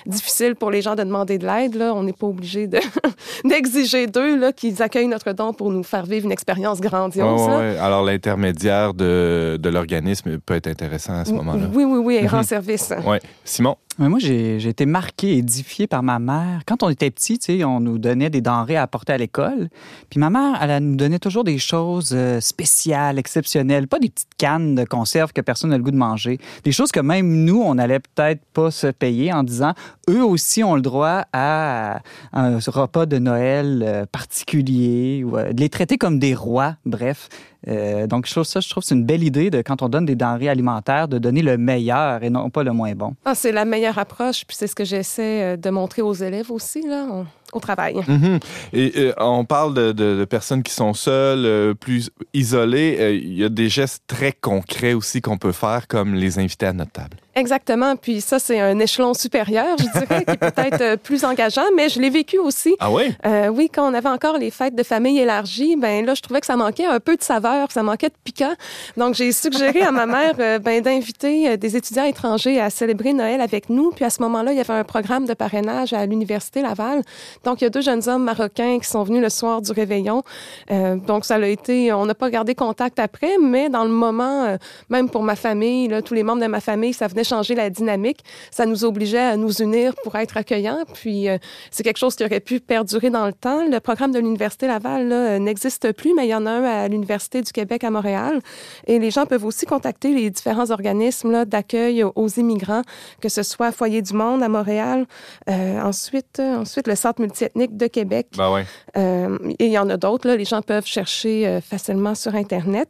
difficile pour les gens de demander de l'aide. Là. On n'est pas obligé de- [LAUGHS] d'exiger d'eux là, qu'ils accueillent notre don pour nous faire vivre une expérience grandiose. Ouais. Alors, l'intermédiaire de, de l'organisme peut être intéressant à ce moment-là. Oui, oui, oui, elle rend Mhm. service. Ouais. Simon? Moi, j'ai été marqué, édifié par ma mère. Quand on était petit, tu sais, on nous donnait des denrées à apporter à l'école. Puis ma mère, elle, nous donnait toujours des choses euh, spéciales, exceptionnelles, pas des petites cannes de conserve que personne n'a le goût de manger. Des choses que même nous, on n'allait peut-être pas se payer en disant, eux aussi ont le droit à un repas de Noël euh, particulier, ou euh, de les traiter comme des rois, bref. Donc, je trouve ça, je trouve c'est une belle idée de quand on donne des denrées alimentaires, de donner le meilleur et non pas le moins bon. Ah, c'est approche, puis c'est ce que j'essaie euh, de montrer aux élèves aussi, là, au travail. Mhm. Et euh, on parle de, de- de personnes qui sont seules, euh, plus isolées. Euh, Il y a des gestes très concrets aussi qu'on peut faire, comme les inviter à notre table. Exactement. Puis ça, c'est un échelon supérieur, je dirais, qui est peut-être plus engageant, mais je l'ai vécu aussi. Ah oui? Oui, quand on avait encore les fêtes de famille élargies, ben là, je trouvais que ça manquait un peu de saveur, ça manquait de piquant. Donc, j'ai suggéré à ma mère ben, d'inviter des étudiants étrangers à célébrer Noël avec nous. Puis à ce moment-là, il y avait un programme de parrainage à l'Université Laval. Donc, il y a deux jeunes hommes marocains qui sont venus le soir du réveillon. Euh, donc, ça a été, on n'a pas gardé contact après, mais dans le moment, euh, même pour ma famille, tous les membres de ma famille, ça venait changer la dynamique. Ça nous obligeait à nous unir pour être accueillants. Puis, euh, c'est quelque chose qui aurait pu perdurer dans le temps. Le programme de l'Université Laval n'existe plus, mais il y en a un à l'Université du Québec à Montréal. Et les gens peuvent aussi contacter les différents organismes d'accueil aux immigrants, que ce soit Foyer du Monde à Montréal, ensuite, ensuite le Centre multiethnique de Québec. Ben ouais. Euh, et il y en a d'autres. là. Les gens peuvent chercher euh, facilement sur Internet.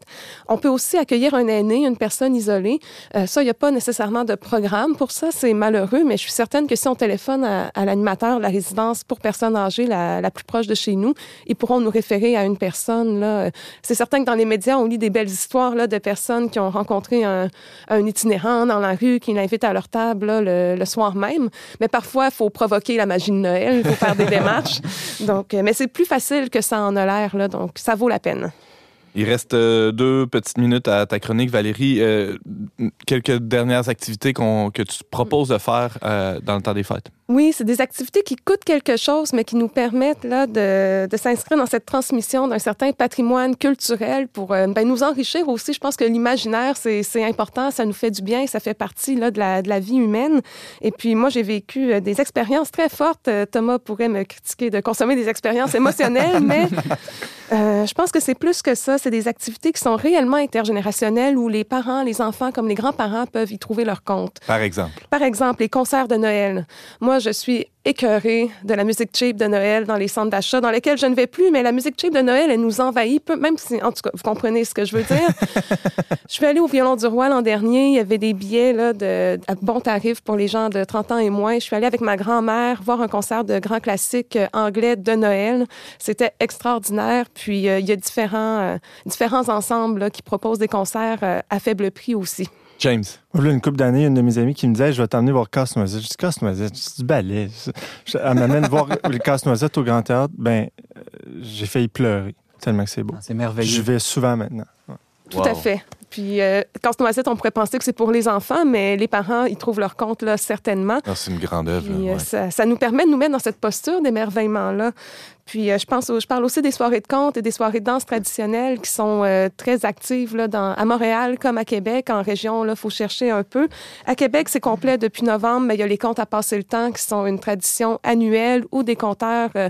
On peut aussi accueillir un aîné, une personne isolée. Euh, ça, il n'y a pas nécessairement de programme pour ça. C'est malheureux, mais je suis certaine que si on téléphone à, à l'animateur de la résidence pour personnes âgées la, la plus proche de chez nous, ils pourront nous référer à une personne. Là. C'est certain que dans les médias, on lit des belles histoires là, de personnes qui ont rencontré un, un itinérant dans la rue, qui l'invite à leur table là, le, le soir même. Mais parfois, il faut provoquer la magie de Noël, il faut faire des [LAUGHS] démarches. Donc, euh, mais c'est plus facile que ça en a l'air, là, donc ça vaut la peine. Il reste euh, deux petites minutes à ta chronique, Valérie. Euh, quelques dernières activités que tu proposes de faire euh, dans le temps des fêtes. Oui, c'est des activités qui coûtent quelque chose, mais qui nous permettent là, de, de s'inscrire dans cette transmission d'un certain patrimoine culturel pour euh, ben, nous enrichir aussi. Je pense que l'imaginaire, c'est important, ça nous fait du bien, ça fait partie là, de, la, de la vie humaine. Et puis moi, j'ai vécu euh, des expériences très fortes. Euh, Thomas pourrait me critiquer de consommer des expériences émotionnelles, mais [LAUGHS] euh, je pense que c'est plus que ça. C'est des activités qui sont réellement intergénérationnelles où les parents, les enfants comme les grands-parents peuvent y trouver leur compte. Par exemple. Par exemple, les concerts de Noël. Moi, je suis écœurée de la musique cheap de Noël dans les centres d'achat dans lesquels je ne vais plus, mais la musique cheap de Noël, elle nous envahit, peu, même si, en tout cas, vous comprenez ce que je veux dire. [LAUGHS] je suis allée au Violon du Roi l'an dernier. Il y avait des billets là, de, à bon tarif pour les gens de 30 ans et moins. Je suis allée avec ma grand-mère voir un concert de grands classiques euh, anglais de Noël. C'était extraordinaire. Puis, euh, il y a différents, euh, différents ensembles là, qui proposent des concerts euh, à faible prix aussi. James. Moi, là, une couple d'années, une de mes amies qui me disait Je vais t'emmener voir Casse-Noisette. Je dis Casse-Noisette, c'est du ballet. Je- Elle m'amène voir [LAUGHS] le Casse-Noisette au Grand Théâtre. Ben, euh, j'ai failli pleurer tellement que c'est beau. C'est Je merveilleux. vais souvent maintenant. Ouais. Tout à fait. Puis, euh, casse-noisette, on pourrait penser que c'est pour les enfants, mais les parents, ils trouvent leur compte là, certainement. Ah, c'est une grande œuvre. Puis, euh, ouais. ça, ça nous permet de nous mettre dans cette posture d'émerveillement-là. Puis, euh, je pense, je parle aussi des soirées de contes et des soirées de danse traditionnelles qui sont euh, très actives là, dans, à Montréal comme à Québec. En région, il faut chercher un peu. À Québec, c'est complet depuis novembre, mais il y a les contes à passer le temps qui sont une tradition annuelle où des conteurs euh,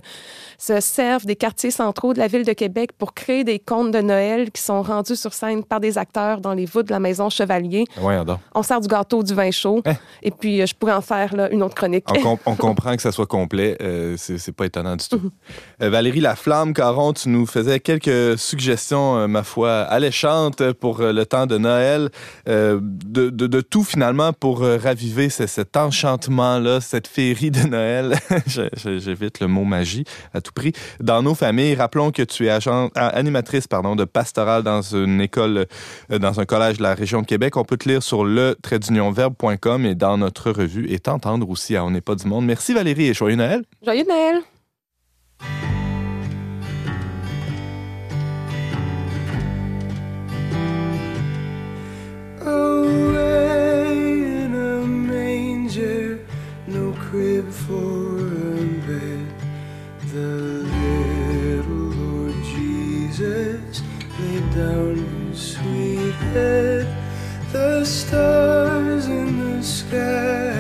se servent des quartiers centraux de la ville de Québec pour créer des contes de Noël qui sont rendus sur scène par des acteurs dans les voûtes de la maison Chevalier. Voyons donc. On sert du gâteau, du vin chaud. Hein? Et puis, euh, je pourrais en faire là, une autre chronique. On, com- on [LAUGHS] comprend que ça soit complet. c'est pas étonnant du tout. [LAUGHS] Euh, Valérie Laflamme, Caron, tu nous faisais quelques suggestions, euh, ma foi, alléchantes pour euh, le temps de Noël. euh, de, tout, finalement, pour raviver ce- cet enchantement-là, cette féerie de Noël. [LAUGHS] J'évite le mot magie à tout prix. Dans nos familles, rappelons que tu es animatrice pardon, de pastorale dans une école, dans un collège de la région de Québec. On peut te lire sur le verbe.com et dans notre revue et t'entendre aussi à On n'est pas du monde. Merci Valérie et joyeux Noël. Joyeux Noël! Sweet head. The stars in the sky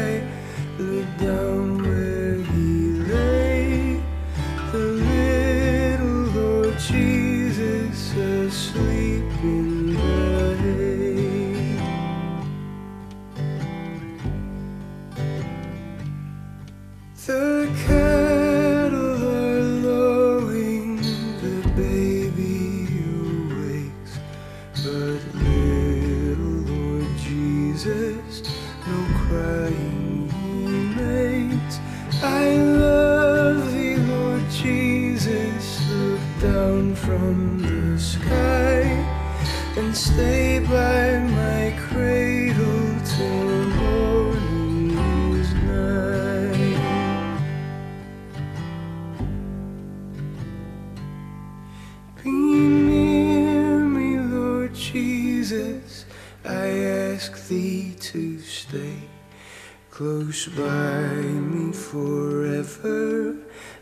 from the sky and stay by my cradle till morning is nigh. Be near me, Lord Jesus, I ask thee to stay close by me forever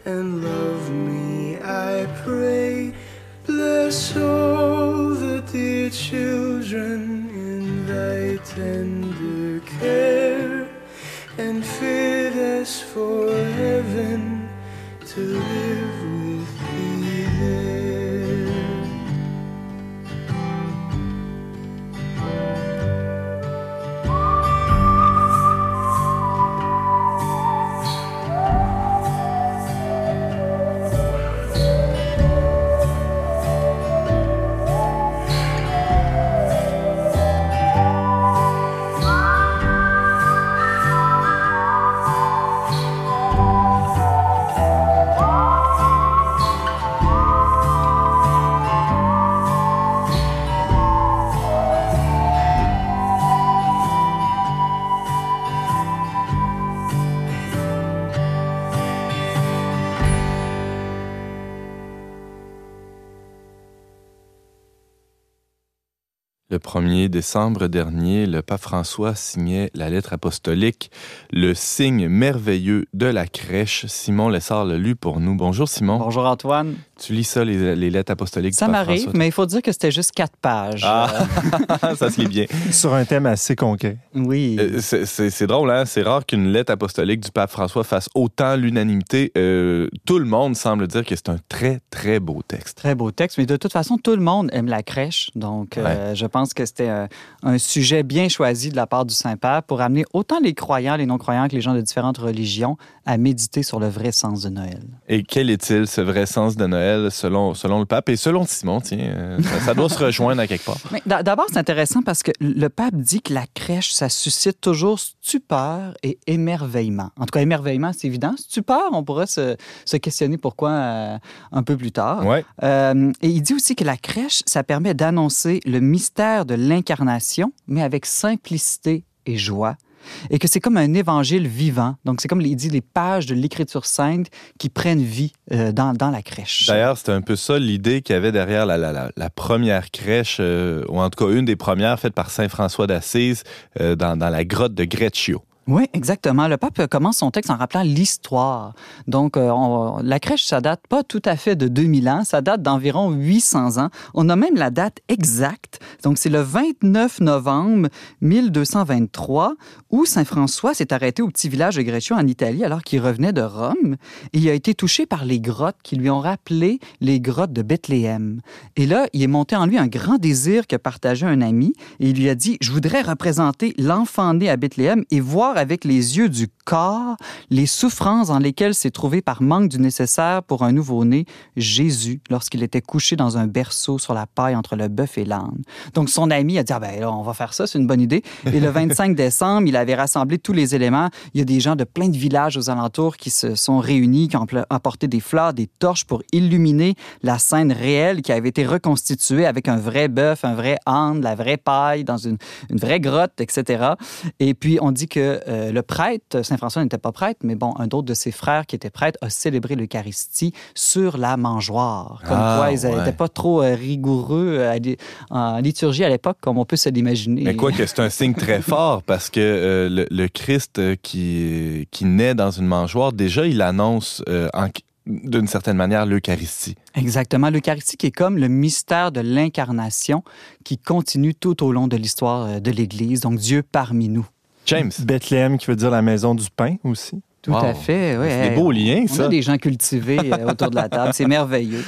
and love me, I pray soul. 1er décembre dernier, le pape François signait la lettre apostolique, le signe merveilleux de la crèche. Simon Lessard l'a lu pour nous. Bonjour Simon. Bonjour Antoine. Tu lis ça, les, les lettres apostoliques Ça du pape m'arrive, mais il faut dire que c'était juste quatre pages. Ah, [LAUGHS] ça se lit bien. Sur un thème assez concret. Euh, oui. Euh, c'est- drôle, hein? C'est rare qu'une lettre apostolique du pape François fasse autant l'unanimité. Euh, tout le monde semble dire que c'est un très, très beau texte. Très beau texte, mais de toute façon, tout le monde aime la crèche. Donc, euh, je pense que c'était un, un sujet bien choisi de la part du Saint-Père pour amener autant les croyants, les non-croyants que les gens de différentes religions à méditer sur le vrai sens de Noël. Et quel est-il, ce vrai sens de Noël, selon, selon le pape et selon Simon? Tiens, euh, ça, ça doit se rejoindre à quelque part. [LAUGHS] D'abord, c'est intéressant parce que le pape dit que la crèche, ça suscite toujours stupeur et émerveillement. En tout cas, émerveillement, c'est évident. Stupeur, on pourra se, se questionner pourquoi euh, un peu plus tard. Ouais. Euh, et il dit aussi que la crèche, ça permet d'annoncer le mystère de l'incarnation, mais avec simplicité et joie. Et que c'est comme un évangile vivant. Donc, c'est comme il dit les pages de l'Écriture sainte qui prennent vie euh, dans, dans la crèche. D'ailleurs, c'était un peu ça l'idée qu'il y avait derrière la- la première crèche, euh, ou en tout cas une des premières faites par Saint François d'Assise euh, dans, dans la grotte de Greccio. Oui, exactement. Le pape commence son texte en rappelant l'histoire. Donc, euh, on- la crèche, ça date pas tout à fait de 2000 ans, ça date d'environ 800 ans. On a même la date exacte. Donc, c'est le 29 novembre 1223 où Saint François s'est arrêté au petit village de Greccio en Italie alors qu'il revenait de Rome et il a été touché par les grottes qui lui ont rappelé les grottes de Bethléem. Et là, il est monté en lui un grand désir que partageait un ami et il lui a dit, je voudrais représenter l'enfant né à Bethléem et voir avec les yeux du corps les souffrances dans lesquelles s'est trouvé par manque du nécessaire pour un nouveau-né Jésus lorsqu'il était couché dans un berceau sur la paille entre le bœuf et l'âne. Donc son ami a dit, ah ben là, on va faire ça, c'est une bonne idée. Et le [LAUGHS] 25 décembre, il avait rassemblé tous les éléments. Il y a des gens de plein de villages aux alentours qui se sont réunis, qui ont apporté des fleurs, des torches pour illuminer la scène réelle qui avait été reconstituée avec un vrai bœuf, un vrai âne, la vraie paille dans une, une vraie grotte, etc. Et puis, on dit que euh, le prêtre, Saint-François n'était pas prêtre, mais bon, un autre de ses frères qui était prêtre a célébré l'Eucharistie sur la mangeoire. Comme Ah, quoi, ils ouais. n'étaient pas trop euh, rigoureux à li- en liturgie à l'époque, comme on peut se l'imaginer. Mais quoi que c'est un signe très fort parce que euh, le, le Christ euh, qui, qui naît dans une mangeoire, déjà, il annonce euh, en- d'une certaine manière l'Eucharistie. Exactement. L'Eucharistie qui est comme le mystère de l'incarnation qui continue tout au long de l'histoire euh, de l'Église. Donc, Dieu parmi nous. James, Bethléem, qui veut dire la maison du pain aussi. Tout Wow. à fait. Oui. c'est des beaux liens, On ça. a des gens cultivés autour de la table. C'est merveilleux.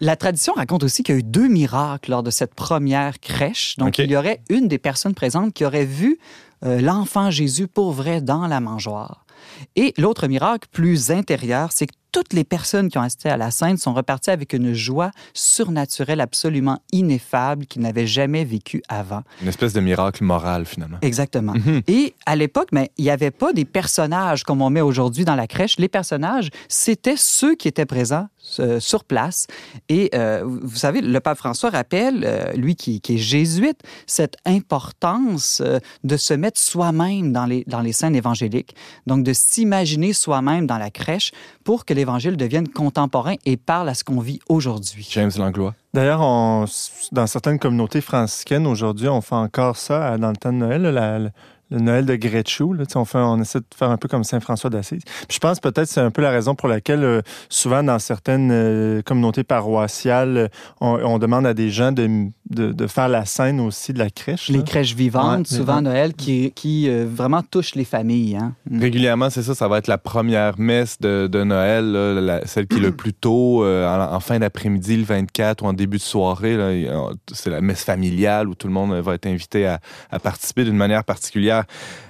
La tradition raconte aussi qu'il y a eu deux miracles lors de cette première crèche. Donc, il y aurait une des personnes présentes qui aurait vu euh, l'enfant Jésus pour vrai dans la mangeoire. Et l'autre miracle, plus intérieur, c'est que toutes les personnes qui ont assisté à la scène sont reparties avec une joie surnaturelle absolument ineffable qu'ils n'avaient jamais vécue avant. Une espèce de miracle moral, finalement. Exactement. Mhm. Et à l'époque, mais il n'y avait pas des personnages comme on met aujourd'hui dans la crèche. Les personnages, c'était ceux qui étaient présents euh, sur place. Et euh, vous savez, le pape François rappelle, euh, lui qui, qui est jésuite, cette importance de se mettre soi-même dans les, dans les scènes évangéliques. Donc, de s'imaginer soi-même dans la crèche pour que l'Évangile devienne contemporain et parle à ce qu'on vit aujourd'hui. James Langlois. D'ailleurs, dans certaines communautés franciscaines, aujourd'hui, on fait encore ça dans le temps de Noël. la, le Noël de Gretschou. Là, on, fait, on essaie de faire un peu comme Saint François d'Assise. je pense peut-être c'est un peu la raison pour laquelle euh, souvent dans certaines euh, communautés paroissiales, on, demande à des gens de, de, faire la scène aussi de la crèche. Les crèches vivantes, souvent Noël, qui, qui euh, vraiment touchent les familles. Hein. Régulièrement, c'est ça, ça va être la première messe de, de Noël, celle qui est le plus tôt, en, fin d'après-midi, le 24 ou en début de soirée. C'est la messe familiale où tout le monde va être invité à, à participer d'une manière particulière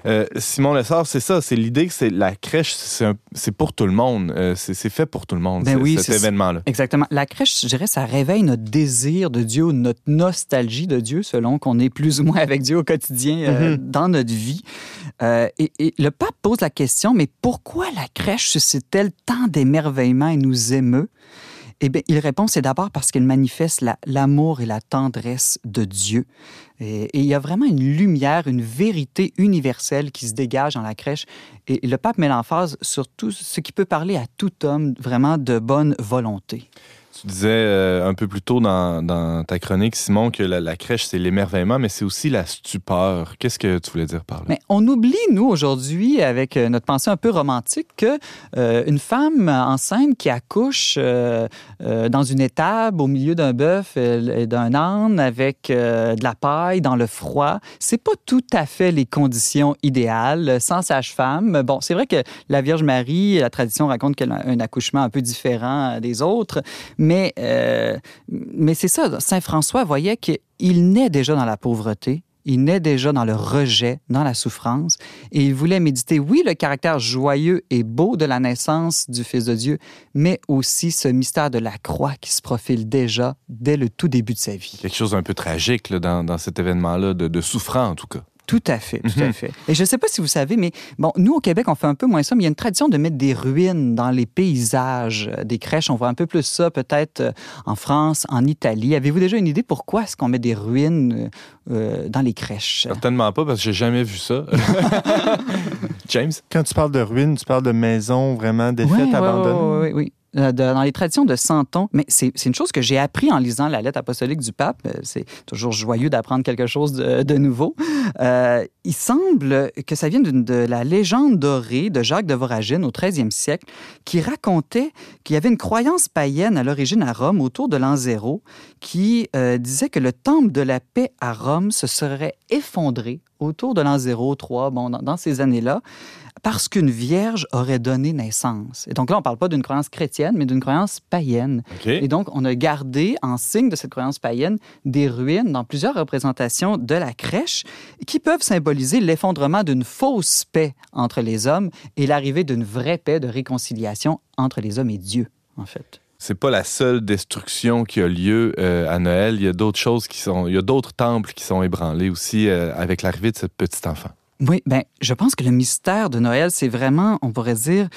euh, Simon Lessard, c'est ça, c'est l'idée que c'est la crèche, c'est pour tout le monde. Euh, c'est fait pour tout le monde, ben oui, cet événement-là. Exactement. La crèche, je dirais, ça réveille notre désir de Dieu, notre nostalgie de Dieu, selon qu'on est plus ou moins avec Dieu au quotidien euh, mm-hmm. dans notre vie. Et, et, le pape pose la question, mais pourquoi la crèche suscite-t-elle tant d'émerveillement et nous émeut? Eh bien, il répond, c'est d'abord parce qu'elle manifeste l'amour et la tendresse de Dieu. Et, il y a vraiment une lumière, une vérité universelle qui se dégage dans la crèche. Et, le pape met l'emphase sur tout ce qui peut parler à tout homme vraiment de bonne volonté. Tu disais euh, un peu plus tôt dans, ta chronique, Simon, que la, crèche, c'est l'émerveillement, mais c'est aussi la stupeur. Qu'est-ce que tu voulais dire par là? Mais on oublie, nous, aujourd'hui, avec euh, notre pensée un peu romantique, que euh, une femme enceinte qui accouche dans une étable au milieu d'un bœuf et d'un âne avec de la paille dans le froid, c'est pas tout à fait les conditions idéales, sans sage-femme. Bon, c'est vrai que la Vierge Marie, la tradition raconte qu'elle a un accouchement un peu différent des autres, mais, euh, mais c'est ça, Saint François voyait qu'il naît déjà dans la pauvreté, il naît déjà dans le rejet, dans la souffrance, et il voulait méditer, oui, le caractère joyeux et beau de la naissance du Fils de Dieu, mais aussi ce mystère de la croix qui se profile déjà dès le tout début de sa vie. Quelque chose d'un peu tragique dans, cet événement-là, de, de en tout cas. Tout à fait, tout à mhm. fait. Et je ne sais pas si vous savez, mais bon, nous au Québec, on fait un peu moins ça, mais il y a une tradition de mettre des ruines dans les paysages euh, des crèches. On voit un peu plus ça peut-être euh, en France, en Italie. Avez-vous déjà une idée pourquoi est-ce qu'on met des ruines euh, dans les crèches? Certainement pas, parce que j'ai jamais vu ça. [LAUGHS] James? Quand tu parles de ruines, tu parles de maisons vraiment défaites, abandonnées? Oui, oui, oui. Euh, dans les traditions de Santon. Mais c'est une chose que j'ai appris en lisant la lettre apostolique du pape. Euh, c'est toujours joyeux d'apprendre quelque chose de, nouveau. Euh, il semble que ça vienne de la légende dorée de Jacques de Voragine au 13e siècle, qui racontait qu'il y avait une croyance païenne à l'origine à Rome autour de l'an zéro, qui disait que le temple de la paix à Rome se serait effondré autour de l'an 0, 3, bon, dans ces années-là parce qu'une vierge aurait donné naissance. Et donc là, on ne parle pas d'une croyance chrétienne, mais d'une croyance païenne. Et donc, on a gardé, en signe de cette croyance païenne, des ruines dans plusieurs représentations de la crèche qui peuvent symboliser l'effondrement d'une fausse paix entre les hommes et l'arrivée d'une vraie paix de réconciliation entre les hommes et Dieu, en fait c'est pas la seule destruction qui a lieu euh, à Noël. Il y a d'autres choses qui sont, il y a d'autres temples qui sont ébranlés aussi euh, avec l'arrivée de ce petit enfant. Oui, ben, je pense que le mystère de Noël, c'est vraiment, on pourrait dire,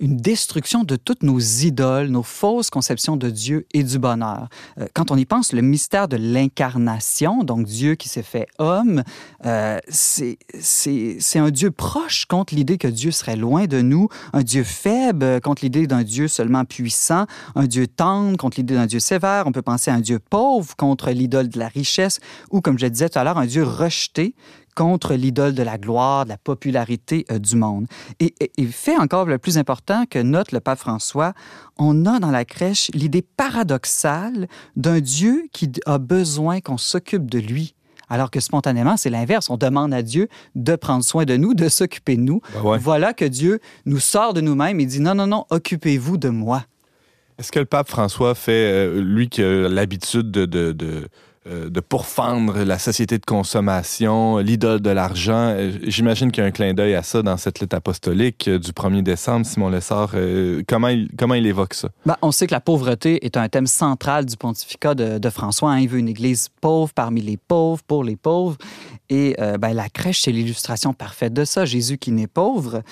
une destruction de toutes nos idoles, nos fausses conceptions de Dieu et du bonheur. Euh, quand on y pense, le mystère de l'incarnation, donc Dieu qui s'est fait homme, euh, c'est un Dieu proche contre l'idée que Dieu serait loin de nous, un Dieu faible contre l'idée d'un Dieu seulement puissant, un Dieu tendre contre l'idée d'un Dieu sévère. On peut penser à un Dieu pauvre contre l'idole de la richesse, ou comme je disais tout à l'heure, un Dieu rejeté contre l'idole de la gloire, de la popularité euh, du monde. Et, fait encore le plus important que note le pape François, on a dans la crèche l'idée paradoxale d'un Dieu qui a besoin qu'on s'occupe de lui. Alors que spontanément, c'est l'inverse. On demande à Dieu de prendre soin de nous, de s'occuper de nous. Ben voilà que Dieu nous sort de nous-mêmes et dit non, non, non, occupez-vous de moi. Est-ce que le pape François fait, euh, lui qui a l'habitude de, de de pourfendre la société de consommation, l'idole de l'argent. Euh, j'imagine qu'il y a un clin d'œil à ça dans cette lettre apostolique euh, du 1er décembre, Simon Lessard. comment, il, comment il évoque ça? Ben, on sait que la pauvreté est un thème central du pontificat de, François. Hein. Il veut une Église pauvre parmi les pauvres, pour les pauvres. Et ben, la crèche, c'est l'illustration parfaite de ça. Jésus qui n'est pauvre.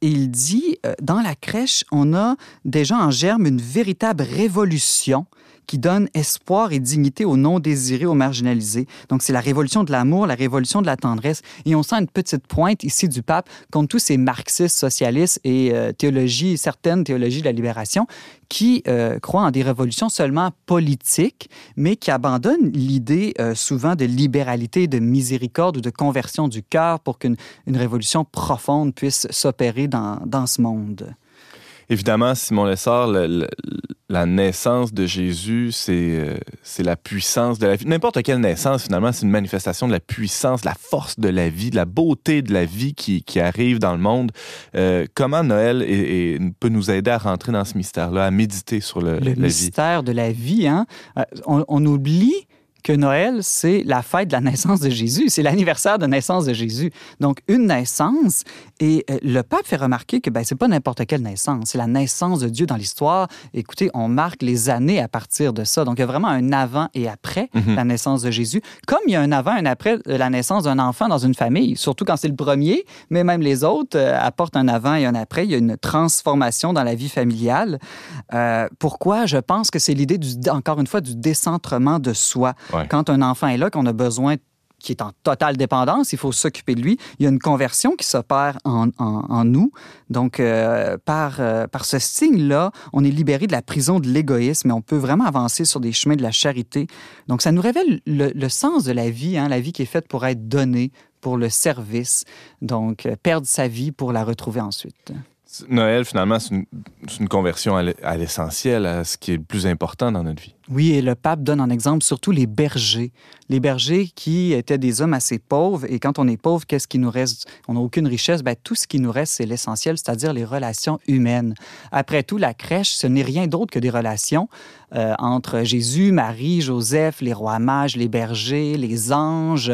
il dit, dans la crèche, on a déjà en germe une véritable révolution qui donne espoir et dignité aux non-désirés, aux marginalisés. Donc, c'est la révolution de l'amour, la révolution de la tendresse. Et on sent une petite pointe ici du pape contre tous ces marxistes, socialistes et euh, théologies, certaines théologies de la libération qui euh, croient en des révolutions seulement politiques, mais qui abandonnent l'idée euh, souvent de libéralité, de miséricorde ou de conversion du cœur pour qu'une révolution profonde puisse s'opérer dans, dans ce monde. Évidemment, Simon Lessard, la naissance de Jésus, euh, c'est la puissance de la vie. N'importe quelle naissance, finalement, c'est une manifestation de la puissance, de la force de la vie, de la beauté de la vie qui, qui arrive dans le monde. Euh, comment Noël peut nous aider à rentrer dans ce mystère-là, à méditer sur le, le mystère de la vie? Hein? Euh, on, on oublie que Noël, c'est la fête de la naissance de Jésus, c'est l'anniversaire de naissance de Jésus. Donc, une naissance, et euh, le pape fait remarquer que ben, c'est pas n'importe quelle naissance, c'est la naissance de Dieu dans l'histoire. Écoutez, on marque les années à partir de ça. Donc, il y a vraiment un avant et après mhm. la naissance de Jésus, comme il y a un avant et un après la naissance d'un enfant dans une famille, surtout quand c'est le premier, mais même les autres euh, apportent un avant et un après. Il y a une transformation dans la vie familiale. Euh, pourquoi? Je pense que c'est l'idée, encore une fois, du décentrement de soi. Quand un enfant est là, qu'on a besoin qui est en totale dépendance, il faut s'occuper de lui. Il y a une conversion qui s'opère en, en, nous. Donc, euh, par, euh, par ce signe-là, on est libéré de la prison de l'égoïsme et on peut vraiment avancer sur des chemins de la charité. Donc, ça nous révèle le, sens de la vie, hein, la vie qui est faite pour être donnée, pour le service. Donc, euh, perdre sa vie pour la retrouver ensuite. Noël, finalement, c'est une, une, conversion à l'essentiel, à ce qui est le plus important dans notre vie. Oui, et le pape donne en exemple surtout les bergers. Les bergers qui étaient des hommes assez pauvres. Et quand on est pauvre, qu'est-ce qui nous reste? On n'a aucune richesse. Ben, tout ce qui nous reste, c'est l'essentiel, c'est-à-dire les relations humaines. Après tout, la crèche, ce n'est rien d'autre que des relations euh, entre Jésus, Marie, Joseph, les rois mages, les bergers, les anges,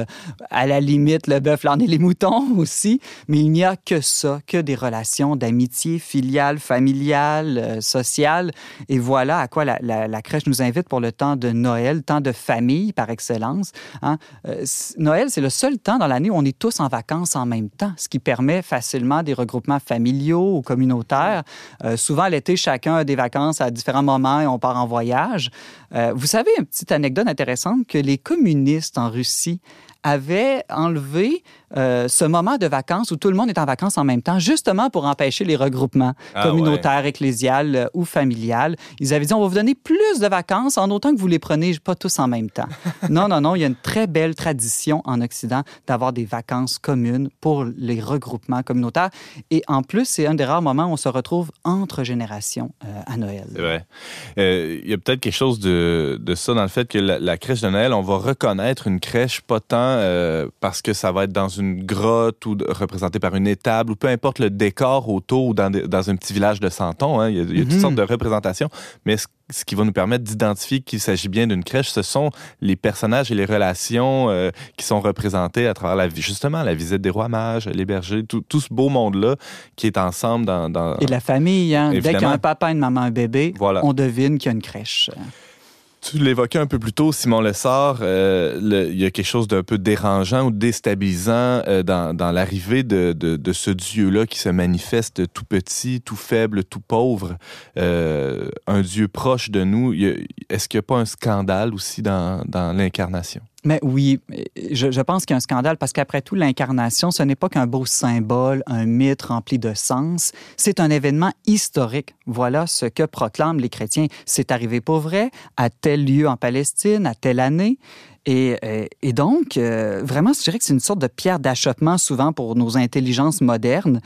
à la limite, le bœuf, l'âne et les moutons [LAUGHS] aussi. Mais il n'y a que ça, que des relations d'amitié filiale, familiale, euh, sociale. Et voilà à quoi la, la crèche nous invite pour le temps de Noël, temps de famille par excellence. Hein. Euh, Noël, c'est le seul temps dans l'année où on est tous en vacances en même temps, ce qui permet facilement des regroupements familiaux ou communautaires. Euh, souvent, l'été, chacun a des vacances à différents moments et on part en voyage. Euh, vous savez, une petite anecdote intéressante, que les communistes en Russie avaient enlevé euh, ce moment de vacances où tout le monde est en vacances en même temps, justement pour empêcher les regroupements ah communautaires, ecclésiales euh, ou familiales. Ils avaient dit, on va vous donner plus de vacances en autant que vous les prenez pas tous en même temps. [LAUGHS] non, non, non, il y a une très belle tradition en Occident d'avoir des vacances communes pour les regroupements communautaires. Et en plus, c'est un des rares moments où on se retrouve entre générations euh, à Noël. C'est vrai. Il y a peut-être quelque chose de, de, ça dans le fait que la, la, crèche de Noël, on va reconnaître une crèche pas tant parce que ça va être dans une grotte ou représentée par une étable ou peu importe le décor autour ou dans, dans un petit village de Santon. Hein, il y a, toutes mhm. sortes de représentations. Mais ce, qui va nous permettre d'identifier qu'il s'agit bien d'une crèche, ce sont les personnages et les relations euh, qui sont représentés à travers la, justement la visite des rois mages, les bergers, tout, tout ce beau monde-là qui est ensemble dans... dans... Et la famille, hein? dès qu'il y a un papa, une maman, un bébé, voilà. on devine qu'il y a une crèche. Tu l'évoquais un peu plus tôt, Simon Lessard, euh, il y a quelque chose d'un peu dérangeant ou déstabilisant euh, dans, l'arrivée de, de, de, ce Dieu-là qui se manifeste tout petit, tout faible, tout pauvre, euh, un Dieu proche de nous. Est-ce qu'il n'y a pas un scandale aussi dans l'incarnation? Mais oui, je, pense qu'il y a un scandale parce qu'après tout, l'incarnation, ce n'est pas qu'un beau symbole, un mythe rempli de sens. C'est un événement historique. Voilà ce que proclament les chrétiens. C'est arrivé pour vrai, à tel lieu en Palestine, à telle année. Et, euh, donc, euh, vraiment, je dirais que c'est une sorte de pierre d'achoppement souvent pour nos intelligences modernes.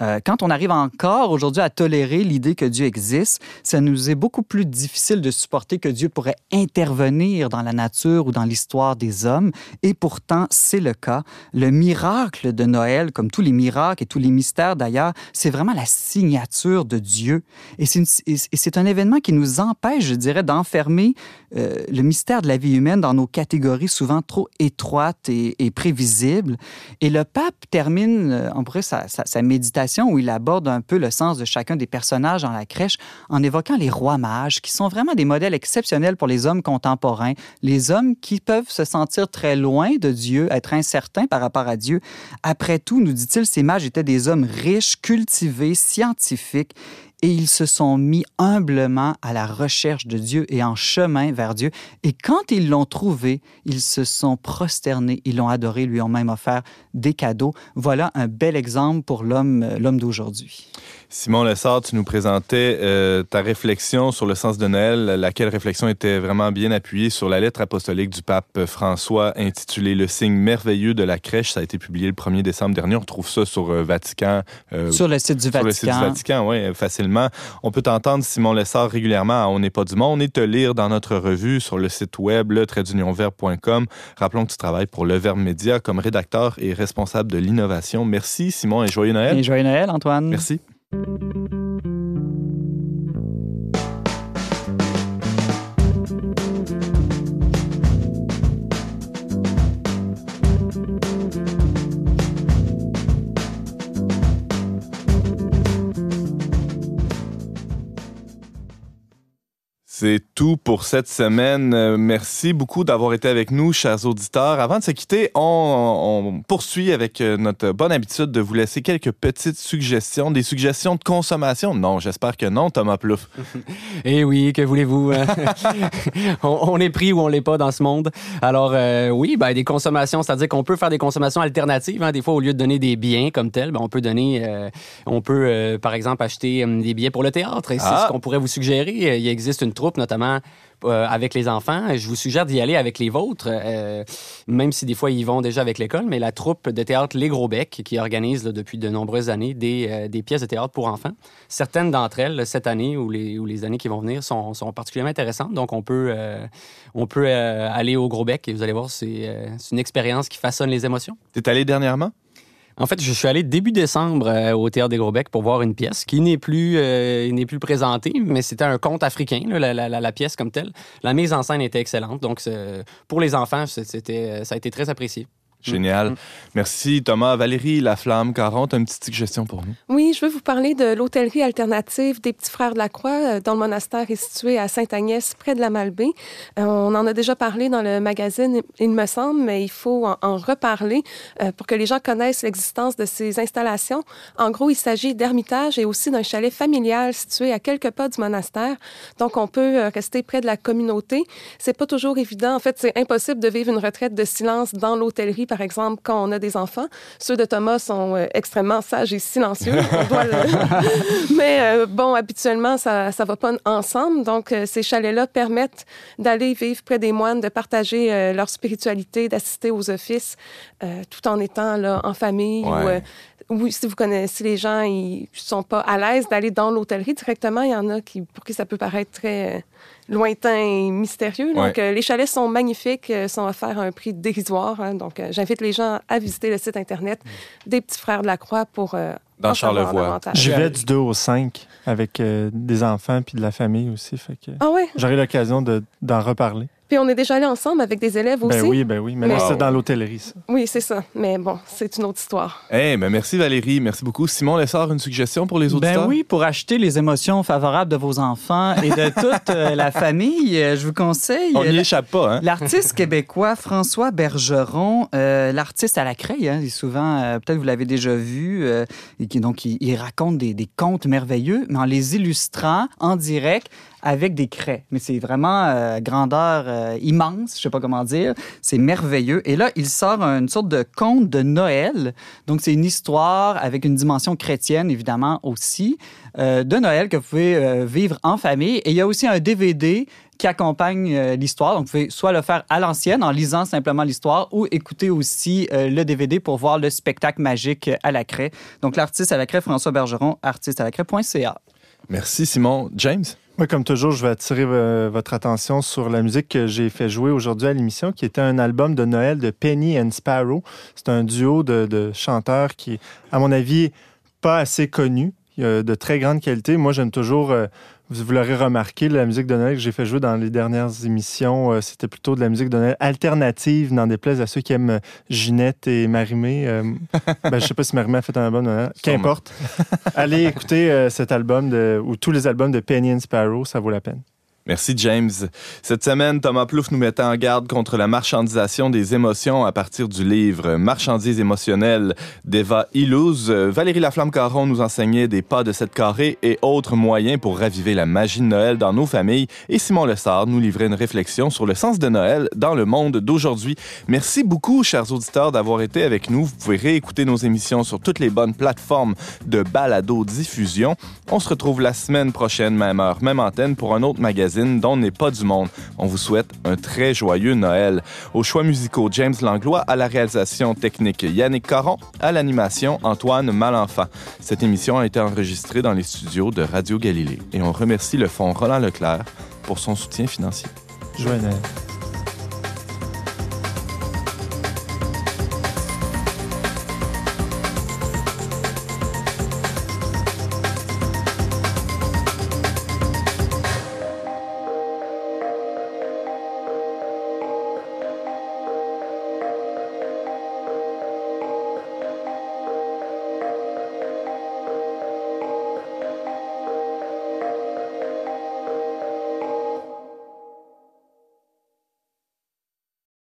Euh, quand on arrive encore aujourd'hui à tolérer l'idée que Dieu existe, ça nous est beaucoup plus difficile de supporter que Dieu pourrait intervenir dans la nature ou dans l'histoire des hommes. Et pourtant, c'est le cas. Le miracle de Noël, comme tous les miracles et tous les mystères d'ailleurs, c'est vraiment la signature de Dieu. Et c'est un événement qui nous empêche, je dirais, d'enfermer le mystère de la vie humaine dans nos catégories souvent trop étroite et, prévisible. Et le pape termine, euh, on pourrait, sa, sa, méditation où il aborde un peu le sens de chacun des personnages dans la crèche en évoquant les rois mages, qui sont vraiment des modèles exceptionnels pour les hommes contemporains, les hommes qui peuvent se sentir très loin de Dieu, être incertains par rapport à Dieu. Après tout, nous dit-il, ces mages étaient des hommes riches, cultivés, scientifiques et ils se sont mis humblement à la recherche de Dieu et en chemin vers Dieu. Et quand ils l'ont trouvé, ils se sont prosternés, ils l'ont adoré, lui ont même offert des cadeaux. Voilà un bel exemple pour l'homme, l'homme d'aujourd'hui. Simon Lessard, tu nous présentais euh, ta réflexion sur le sens de Noël, laquelle réflexion était vraiment bien appuyée sur la lettre apostolique du pape François intitulée Le signe merveilleux de la crèche. Ça a été publié le 1er décembre dernier. On trouve ça sur euh, Vatican. Euh, sur le site du sur Vatican. le site du Vatican, oui, facilement. On peut t'entendre, Simon Lessard, régulièrement à On n'est pas du monde et te lire dans notre revue sur le site web le Rappelons que tu travailles pour Le Verbe Média comme rédacteur et responsable de l'innovation. Merci, Simon, et joyeux Noël. Et joyeux Noël, Antoine. Merci. C'est tout pour cette semaine. Euh, merci beaucoup d'avoir été avec nous, chers auditeurs. Avant de se quitter, on, on, poursuit avec euh, notre bonne habitude de vous laisser quelques petites suggestions, des suggestions de consommation? Non, j'espère que non, Thomas Plouf. [LAUGHS] Eh oui, que voulez-vous? [LAUGHS] On, on, est pris ou on l'est pas dans ce monde. Alors euh, oui, ben, des consommations, c'est-à-dire qu'on peut faire des consommations alternatives. Hein. Des fois, au lieu de donner des biens comme tels, ben, on peut donner, euh, on peut euh, par exemple acheter des billets pour le théâtre. Et c'est ah. ce qu'on pourrait vous suggérer. Il existe une troupe notamment euh, avec les enfants. Je vous suggère d'y aller avec les vôtres, euh, même si des fois ils vont déjà avec l'école, mais la troupe de théâtre Les Gros Becs, qui organise depuis de nombreuses années des, euh, des, pièces de théâtre pour enfants. Certaines d'entre elles, cette année ou les, années qui vont venir, sont, particulièrement intéressantes. Donc on peut, aller au Gros Bec et vous allez voir, c'est une expérience qui façonne les émotions. Tu es allé dernièrement? En fait, je suis allé début décembre euh, au Théâtre des Gros Becs pour voir une pièce qui n'est plus, euh, plus présentée, mais c'était un conte africain, la, pièce comme telle. La mise en scène était excellente, donc pour les enfants, ça a été très apprécié. Génial. Mm. Merci Thomas. Valérie Laflamme, 40, une petite suggestion pour nous. Oui, je veux vous parler de l'hôtellerie alternative des Petits Frères de la Croix, euh, dont le monastère est situé à Sainte-Agnès, près de la Malbaie. Euh, on en a déjà parlé dans le magazine, il me semble, mais il faut en, reparler euh, pour que les gens connaissent l'existence de ces installations. En gros, il s'agit d'ermitage et aussi d'un chalet familial situé à quelques pas du monastère. Donc, on peut rester près de la communauté. C'est pas toujours évident. En fait, c'est impossible de vivre une retraite de silence dans l'hôtellerie par exemple, quand on a des enfants. Ceux de Thomas sont euh, extrêmement sages et silencieux. [LAUGHS] Mais euh, bon, habituellement, ça ne va pas ensemble. Donc, euh, ces chalets-là permettent d'aller vivre près des moines, de partager leur spiritualité, d'assister aux offices, tout en étant là, en famille ou si vous connaissez les gens, ils sont pas à l'aise d'aller dans l'hôtellerie directement. Il y en a qui, pour qui ça peut paraître très lointain et mystérieux. Donc, euh, les chalets sont magnifiques, euh, sont offerts à un prix dérisoire. Hein. donc, euh, j'invite les gens à visiter le site Internet des Petits Frères de la Croix pour dans Charlevoix. Je vais du 2 au 5 avec des enfants puis de la famille aussi. Fait que ah ouais? J'aurai l'occasion d'en reparler. Puis on est déjà allé ensemble avec des élèves ben aussi. Ben oui, ben oui. Mais, c'est dans l'hôtellerie, ça. Oui, c'est ça. Mais bon, c'est une autre histoire. Eh ben merci Valérie. Merci beaucoup. Simon Lessard, une suggestion pour les auditeurs? Ben oui, pour acheter les émotions favorables de vos enfants et de [LAUGHS] toute euh, la famille, euh, je vous conseille. On n'y échappe pas, hein? L'artiste québécois François Bergeron, euh, l'artiste à la craie, hein, souvent, peut-être vous l'avez déjà vu, et qui, donc il, raconte des, des contes merveilleux, mais en les illustrant en direct avec des craies. Mais c'est vraiment euh, grandeur euh, immense, je sais pas comment dire. C'est merveilleux. Et là, il sort une sorte de conte de Noël. Donc, c'est une histoire avec une dimension chrétienne, évidemment, aussi, euh, de Noël que vous pouvez vivre en famille. Et il y a aussi un DVD qui accompagne l'histoire. Donc, vous pouvez soit le faire à l'ancienne en lisant simplement l'histoire ou écouter aussi le DVD pour voir le spectacle magique à la craie. Donc, l'artiste à la craie, François Bergeron, artiste à la craie.ca. Merci, Simon. James? Comme toujours, je vais attirer euh, votre attention sur la musique que j'ai fait jouer aujourd'hui à l'émission, qui était un album de Noël de Penny and Sparrow. C'est un duo de, chanteurs qui, à mon avis, pas assez connu, de très grande qualité. Moi, j'aime toujours euh, vous l'aurez remarqué, la musique de Noël que j'ai fait jouer dans les dernières émissions, euh, c'était plutôt de la musique de Noël alternative, n'en déplaise à ceux qui aiment euh, Ginette et Marimé. [LAUGHS] Ben, je sais pas si Marimé a fait un album Noël. Qu'importe. Allez écouter cet album de, ou tous les albums de Penny and Sparrow, ça vaut la peine. Merci James. Cette semaine, Thomas Plouffe nous mettait en garde contre la marchandisation des émotions à partir du livre Marchandises émotionnelles d'Eva Illouz. Valérie Laflamme-Caron nous enseignait des pas de cette carré et autres moyens pour raviver la magie de Noël dans nos familles. Et Simon Lessard nous livrait une réflexion sur le sens de Noël dans le monde d'aujourd'hui. Merci beaucoup, chers auditeurs, d'avoir été avec nous. Vous pouvez réécouter nos émissions sur toutes les bonnes plateformes de balado-diffusion. On se retrouve la semaine prochaine, même heure, même antenne, pour un autre magazine dont n'est pas du monde. On vous souhaite un très joyeux Noël. Aux choix musicaux, James Langlois, à la réalisation technique, Yannick Caron, à l'animation, Antoine Malenfant. Cette émission a été enregistrée dans les studios de Radio Galilée et on remercie le Fonds Roland Leclerc pour son soutien financier. Joyeux Noël.